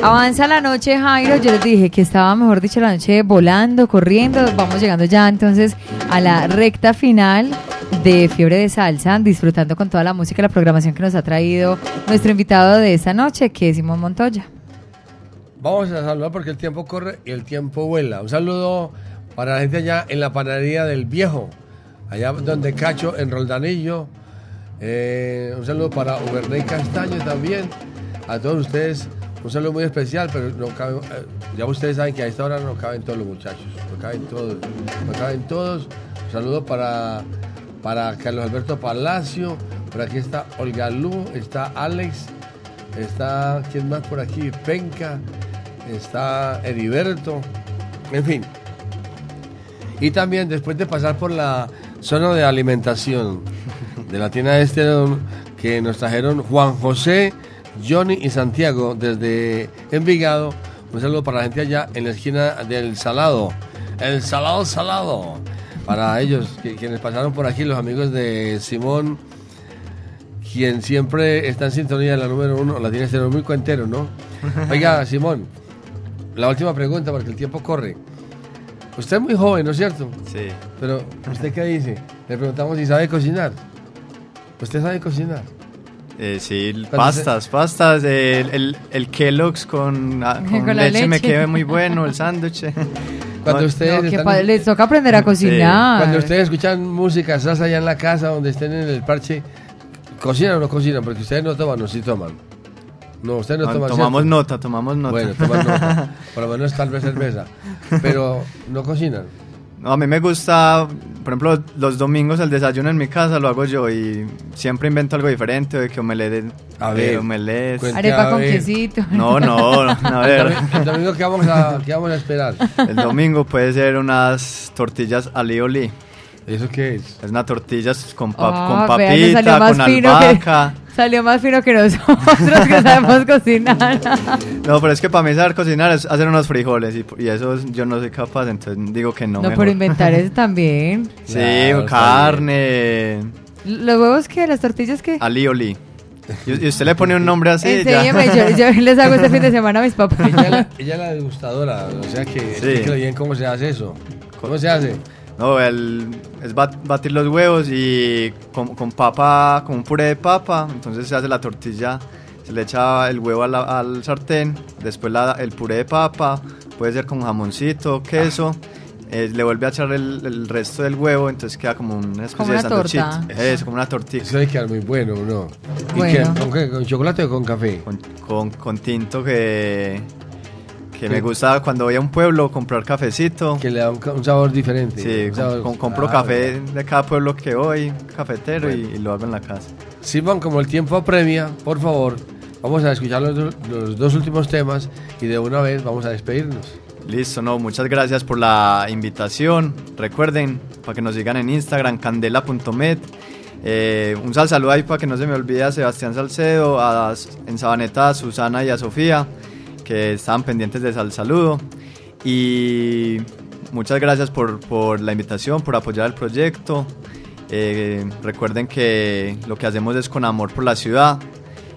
Avanza la noche, Jairo. Yo les dije que estaba, mejor dicho, la noche volando, corriendo. Vamos llegando ya entonces a la recta final de Fiebre de Salsa, disfrutando con toda la música y la programación que nos ha traído nuestro invitado de esta noche, que es Simón Montoya. Vamos a saludar porque el tiempo corre y el tiempo vuela. Un saludo para la gente allá en la panadería del Viejo, allá donde Cacho, en Roldanillo. Eh, un saludo para Uberney Castaño también. A todos ustedes, un saludo muy especial, pero no cabe- eh, ya ustedes saben que a esta hora no caben todos los muchachos, no caben todos, no caben todos. Un saludo para, para Carlos Alberto Palacio, por aquí está Olga Lu, está Alex, está, ¿quién más por aquí? Penca, está Heriberto, en fin. Y también después de pasar por la zona de alimentación de la tienda este que nos trajeron Juan José, Johnny y Santiago desde Envigado. Un saludo para la gente allá en la esquina del Salado. El Salado Salado. Para ellos, que- quienes pasaron por aquí, los amigos de Simón, quien siempre está en sintonía de la número uno, la tiene muy cuentero, ¿no? Oiga, Simón, la última pregunta porque el tiempo corre. Usted es muy joven, ¿no es cierto? Sí. Pero, ¿usted qué dice? Le preguntamos si sabe cocinar. ¿Usted sabe cocinar? Eh, sí, pastas, pastas, el, el, el Kellogg's con, ah, con leche, me queda muy bueno, el sándwich. Cuando No, ustedes No, están- les toca aprender a cocinar. Cuando ustedes escuchan música, salsa allá en la casa, donde estén en el parche, ¿cocinan o no cocinan? Porque ustedes no toman o sí toman. No, ustedes no No, toman. tomamos ¿cierto? nota, tomamos nota. Bueno, toman nota. Por lo menos tal vez cerveza. Pero no cocinan. No, a mí me gusta, por ejemplo, los domingos el desayuno en mi casa lo hago yo y siempre invento algo diferente, de que omelette, A eh, ver, omelette. cuente Arepa a con ver. quesito. No, no, a ver. El domi- el domingo, ¿qué vamos a, qué vamos a esperar? El domingo puede ser unas tortillas ali oli. ¿Eso qué es? Es una tortillas con, pa- Ah, con papita, más con fino que- albahaca. Salió más fino que nosotros que sabemos cocinar. No, pero es que para mí saber cocinar es hacer unos frijoles y, y eso es- yo no soy capaz, entonces digo que no. No, mejor. pero inventar eso también. Sí, Claro, carne, ¿Los huevos qué? ¿Las tortillas qué? ali oli. Y, usted le pone un nombre así. yo, yo les hago este fin de semana a mis papás. Ella, la- ella es la degustadora, o sea que explíquele bien cómo se hace eso. ¿Cómo se hace? No, el, es bat- batir los huevos y con, con papa, con un puré de papa, entonces se hace la tortilla, se le echa el huevo la- al sartén, después la- el puré de papa, puede ser con jamoncito, queso, eh, le vuelve a echar el, el resto del huevo, entonces queda como una especie Como de una sanduchito. torta. Es como una tortilla. Eso debe quedar muy bueno, ¿no? ¿Y Bueno. qué? ¿Con, qué? ¿Con chocolate o con café? Con, con, con tinto que, que me ¿Qué? gusta cuando voy a un pueblo comprar cafecito. Que le da un, ca- un sabor diferente. Sí, un sabor- com- com- compro claro. café de cada pueblo que voy, cafetero, y, y lo hago en la casa. Simón, como el tiempo apremia, por favor, vamos a escuchar los, do- los dos últimos temas y de una vez vamos a despedirnos. Listo, no, muchas gracias por la invitación. Recuerden, para que nos sigan en Instagram, candela.med. Eh, un sal saludo ahí para que no se me olvide a Sebastián Salcedo, a, en Sabaneta a Susana y a Sofía, que estaban pendientes de sal saludo. Y muchas gracias por, por la invitación, por apoyar el proyecto. Eh, recuerden que lo que hacemos es con amor por la ciudad.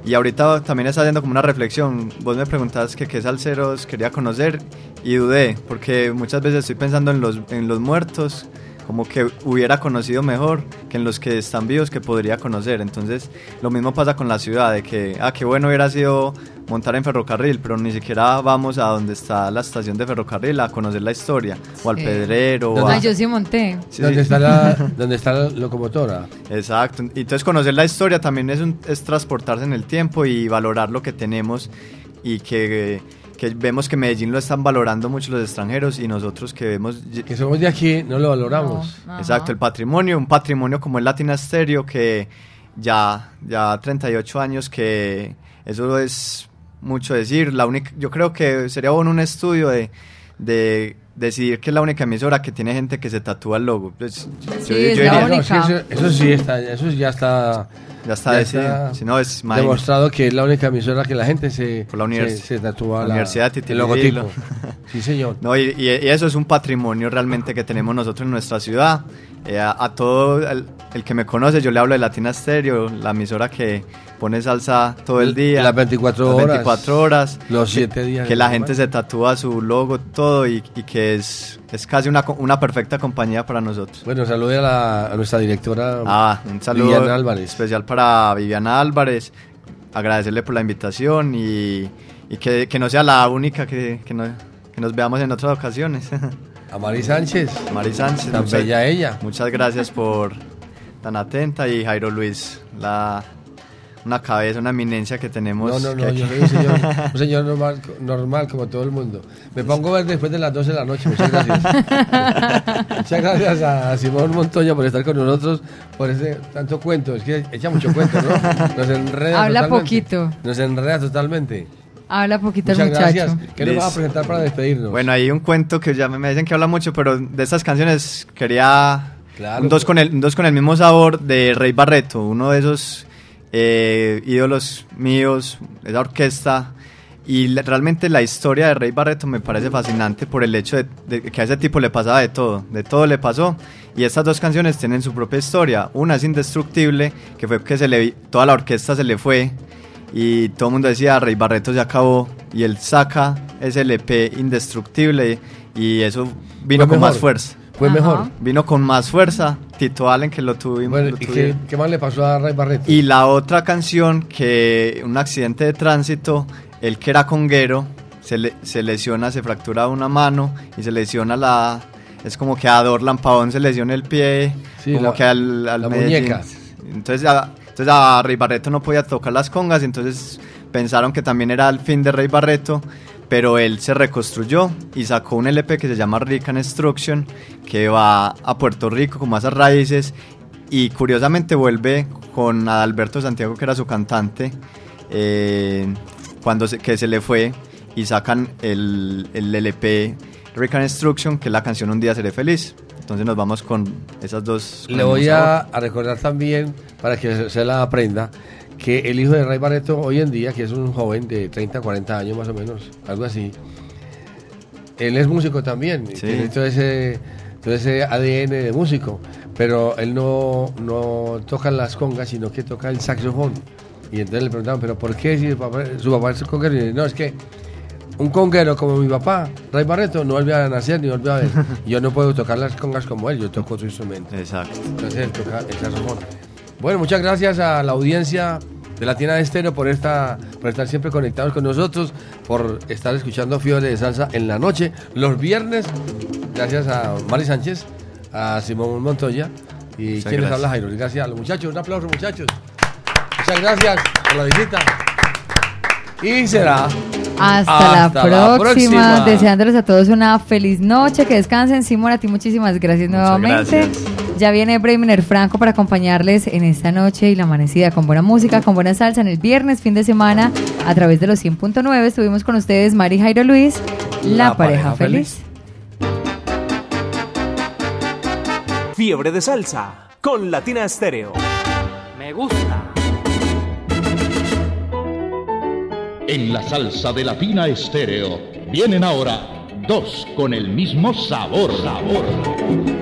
Y ahorita también está haciendo como una reflexión. Vos me preguntabas que qué salseros quería conocer y dudé, porque muchas veces estoy pensando en los, en los muertos, como que hubiera conocido mejor que en los que están vivos que podría conocer. Entonces, lo mismo pasa con la ciudad, de que, ah, qué bueno hubiera sido montar en ferrocarril, pero ni siquiera vamos a donde está la estación de ferrocarril a conocer la historia, o al Sí. pedrero, o a... yo sí monté. Sí, ¿Dónde, sí. está la, ¿Dónde está la locomotora? Exacto. Entonces conocer la historia también es, un- es transportarse en el tiempo y valorar lo que tenemos y que, que vemos que Medellín lo están valorando mucho los extranjeros y nosotros que vemos... Que somos de aquí, no lo valoramos. No. Exacto, el patrimonio, un patrimonio como el Latina Stereo que ya, ya 38 años que eso es mucho decir. La única, yo creo que sería bueno un estudio de, de decidir que es la única emisora que tiene gente que se tatúa el logo. Pues, Sí, es la No, única. sí, eso, eso sí está, eso ya está. Ya está decidido. Si no, es imagínate. demostrado que es la única emisora que la gente se, la univers- se, se tatúa la la- Universidad de el logotipo. Sí, señor. No, y, y- y eso es un patrimonio realmente que tenemos nosotros en nuestra ciudad. Eh, a, a todo el, el que me conoce, yo le hablo de Latina Stereo, la emisora que pone salsa todo el día. Las 24 Las horas. 24 horas. Los Que- 7 días. Que la gente se tatúa su logo, todo, y, y que es, es casi una, una perfecta compañía para nosotros. Bueno, salude a, la- a nuestra directora. Ah, un saludo Álvarez. especial para Viviana Álvarez. Agradecerle por la invitación y, y que, que no sea la única que, que, no- que nos veamos en otras ocasiones. A Mari Sánchez. Mari Sánchez. Tan bella ella. Muchas gracias por tan atenta y Jairo Luis, la, una cabeza, una eminencia que tenemos. No, no, no, yo soy un señor, un señor normal, normal como todo el mundo. Me pongo a ver después de las 12 de la noche. Muchas gracias. Muchas gracias a Simón Montoya por estar con nosotros, por ese tanto cuento. Es que echa mucho cuento, ¿no? Nos enreda Habla totalmente. poquito. Nos enreda totalmente. Habla poquito el Muchas muchacho. gracias. ¿Qué nos Liz. va a presentar para despedirnos? Bueno, hay un cuento que ya me me dicen que habla mucho, pero de estas canciones quería Claro, un dos, pero- con el, un dos con el mismo sabor de Rey Barreto, uno de esos eh, ídolos míos, esa orquesta. Y le- realmente la historia de Rey Barreto me parece fascinante por el hecho de, de que a ese tipo le pasaba de todo, de todo le pasó. Y estas dos canciones tienen su propia historia. Una es Indestructible, que fue que se le, toda la orquesta se le fue y todo el mundo decía Rey Barreto se acabó y él saca ese LP indestructible y eso vino con más fuerza. Fue Ajá. mejor. Vino con más fuerza. Tito Allen que lo tuvimos. Bueno, lo ¿y qué, qué más le pasó a Ray Barreto? Y la otra canción que un accidente de tránsito, él que era conguero, se, le- se lesiona, se fractura una mano y se lesiona la... Es como que a Dorlan Pavón se lesiona el pie, Sí, como la- que al, al la muñeca. Entonces a, entonces a Rey Barreto no podía tocar las congas, entonces pensaron que también era el fin de Rey Barreto, pero él se reconstruyó y sacó un LP que se llama Rican Instruction, que va a Puerto Rico con más raíces y curiosamente vuelve con Adalberto Santiago, que era su cantante, eh, cuando se, que se le fue y sacan el, el LP Rican Instruction, que es la canción Un día seré feliz. Entonces nos vamos con esas dos. Le voy a, a recordar también, para que se la aprenda, que el hijo de Ray Barreto hoy en día, que es un joven de 30, 40 años más o menos, algo así, él es músico también, Sí. tiene todo ese, todo ese ADN de músico, pero él no, no toca las congas, sino que toca el saxofón. Y entonces le preguntaban, ¿pero por qué si su papá, su papá es conguero? Y dice, no, es que un conguero como mi papá, Ray Barreto, no volvió a nacer ni volvió a ver. yo no puedo tocar las congas como él, yo toco otro instrumento. Exacto. Entonces él toca el saxofón. Bueno, muchas gracias a la audiencia de Latina de Estéreo por, esta, por estar siempre conectados con nosotros, por estar escuchando Fiebre de Salsa en la noche, los viernes. Gracias a Mari Sánchez, a Simón Montoya y quien les gracias. habla Jairo. Gracias a los muchachos, un aplauso muchachos. Muchas gracias por la visita. Y será Hasta, Hasta la, la próxima. próxima. Deseándoles a todos una feliz noche, que descansen. Simón, a ti muchísimas gracias nuevamente. gracias. Ya viene Bremer Franco para acompañarles en esta noche y la amanecida con buena música, con buena salsa en el viernes, fin de semana, a través de los 100.9. Estuvimos con ustedes, Mari Jairo Luis, la, pareja, feliz. Fiebre de salsa con Latina Estéreo. Me gusta. En la salsa de Latina Estéreo vienen ahora dos con el mismo sabor. sabor.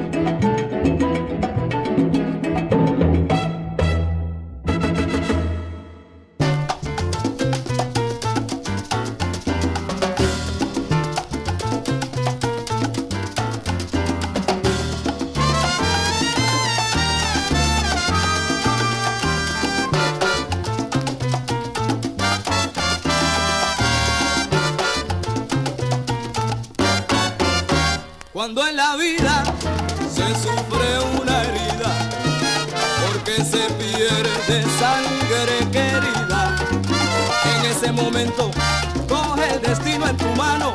Tu mano,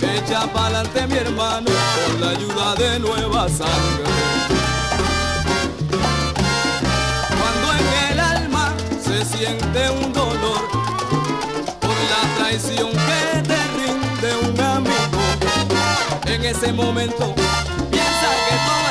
echa pa'lante mi hermano, con la ayuda de nueva sangre. Cuando en el alma se siente un dolor, por la traición que te rinde un amigo, en ese momento piensa que todo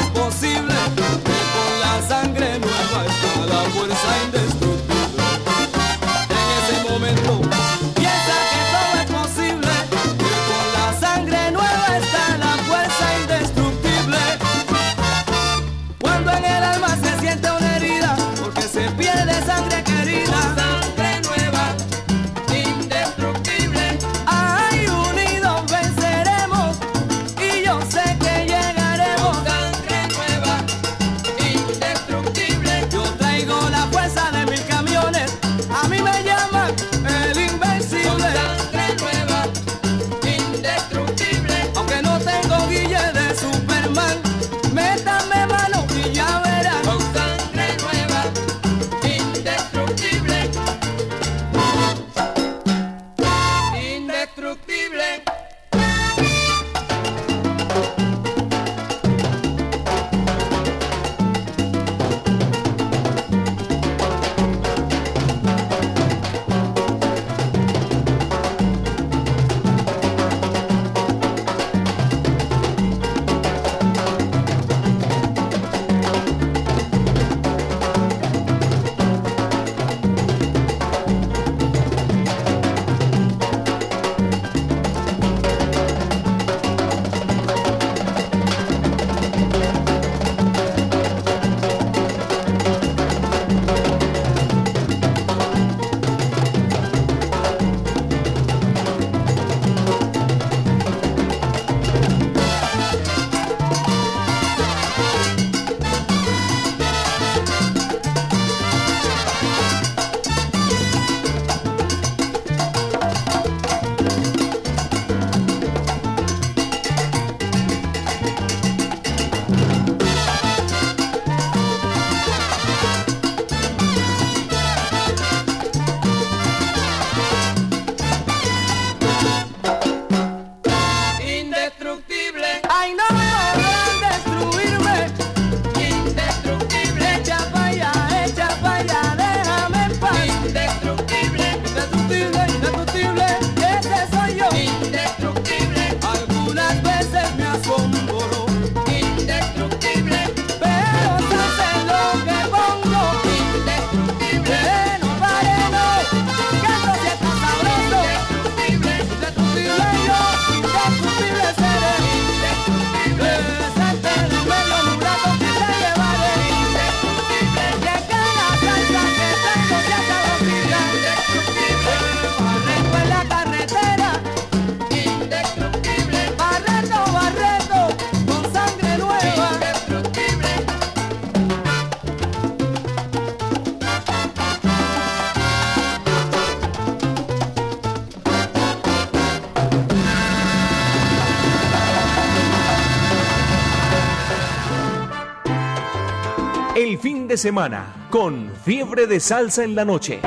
semana con fiebre de salsa en la noche.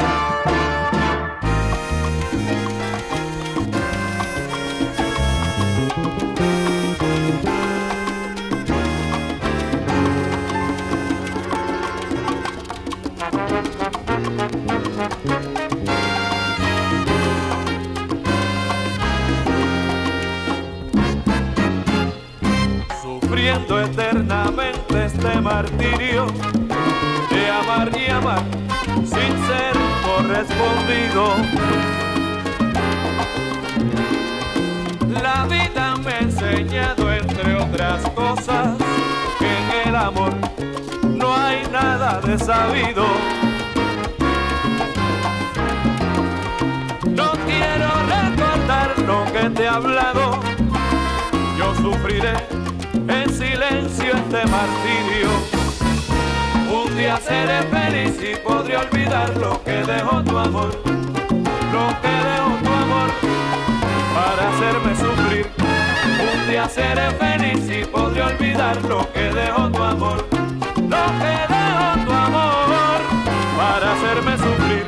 sufriendo eternamente este martirio La vida me ha enseñado, entre otras cosas, que en el amor no hay nada de sabido. No quiero recordar lo que te he hablado, yo sufriré en silencio este martirio. Un día seré feliz y podré olvidar lo que dejó tu amor, lo que dejó tu amor para hacerme sufrir. Un día seré feliz y podré olvidar lo que dejó tu amor, lo que dejó tu amor para hacerme sufrir.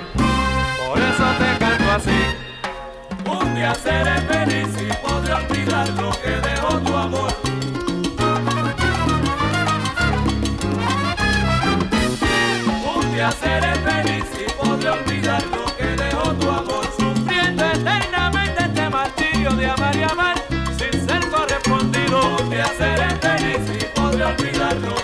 Por eso te canto así. Un día seré feliz y podré olvidar lo que dejó tu amor. ya seré feliz y podré olvidar lo que dejó tu amor. Sufriendo eternamente este martirio de amar y amar sin ser correspondido. Ya seré feliz y podré olvidar lo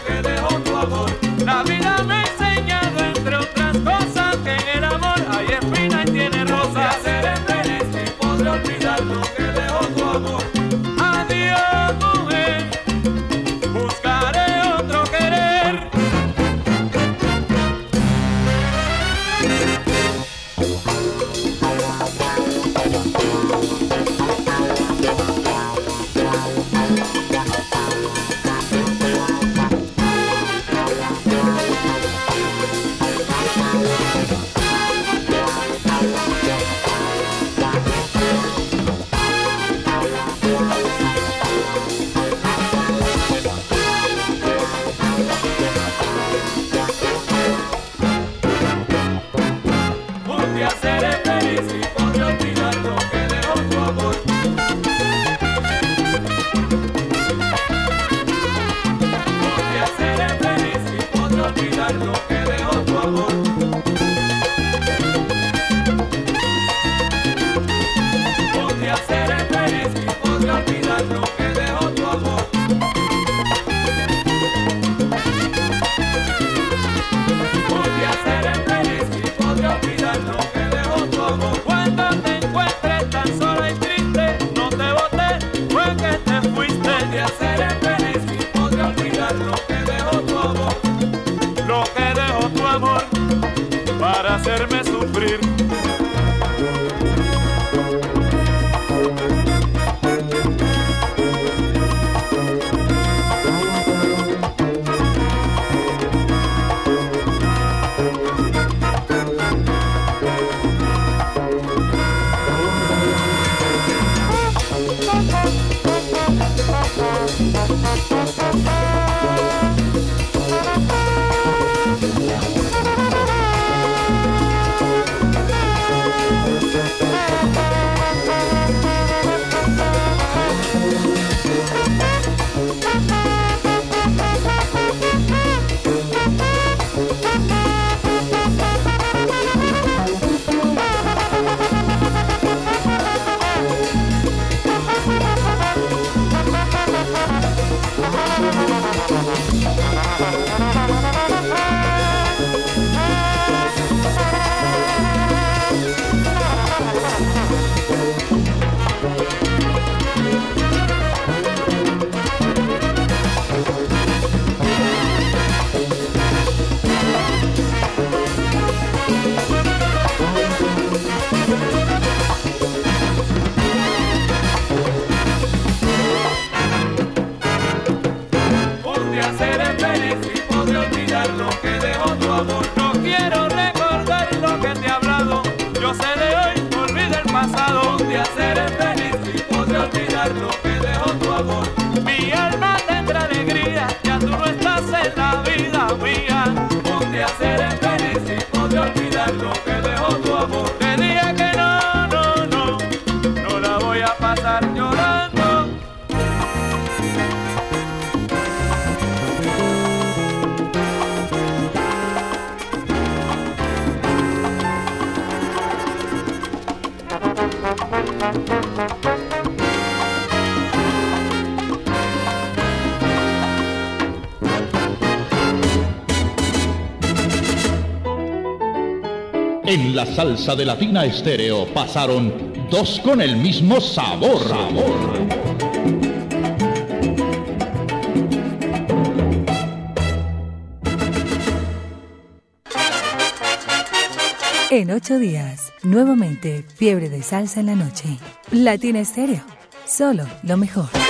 salsa de Latina Estéreo pasaron dos con el mismo sabor. sabor. En ocho días, nuevamente, fiebre de salsa en la noche. Latina Estéreo, solo lo mejor.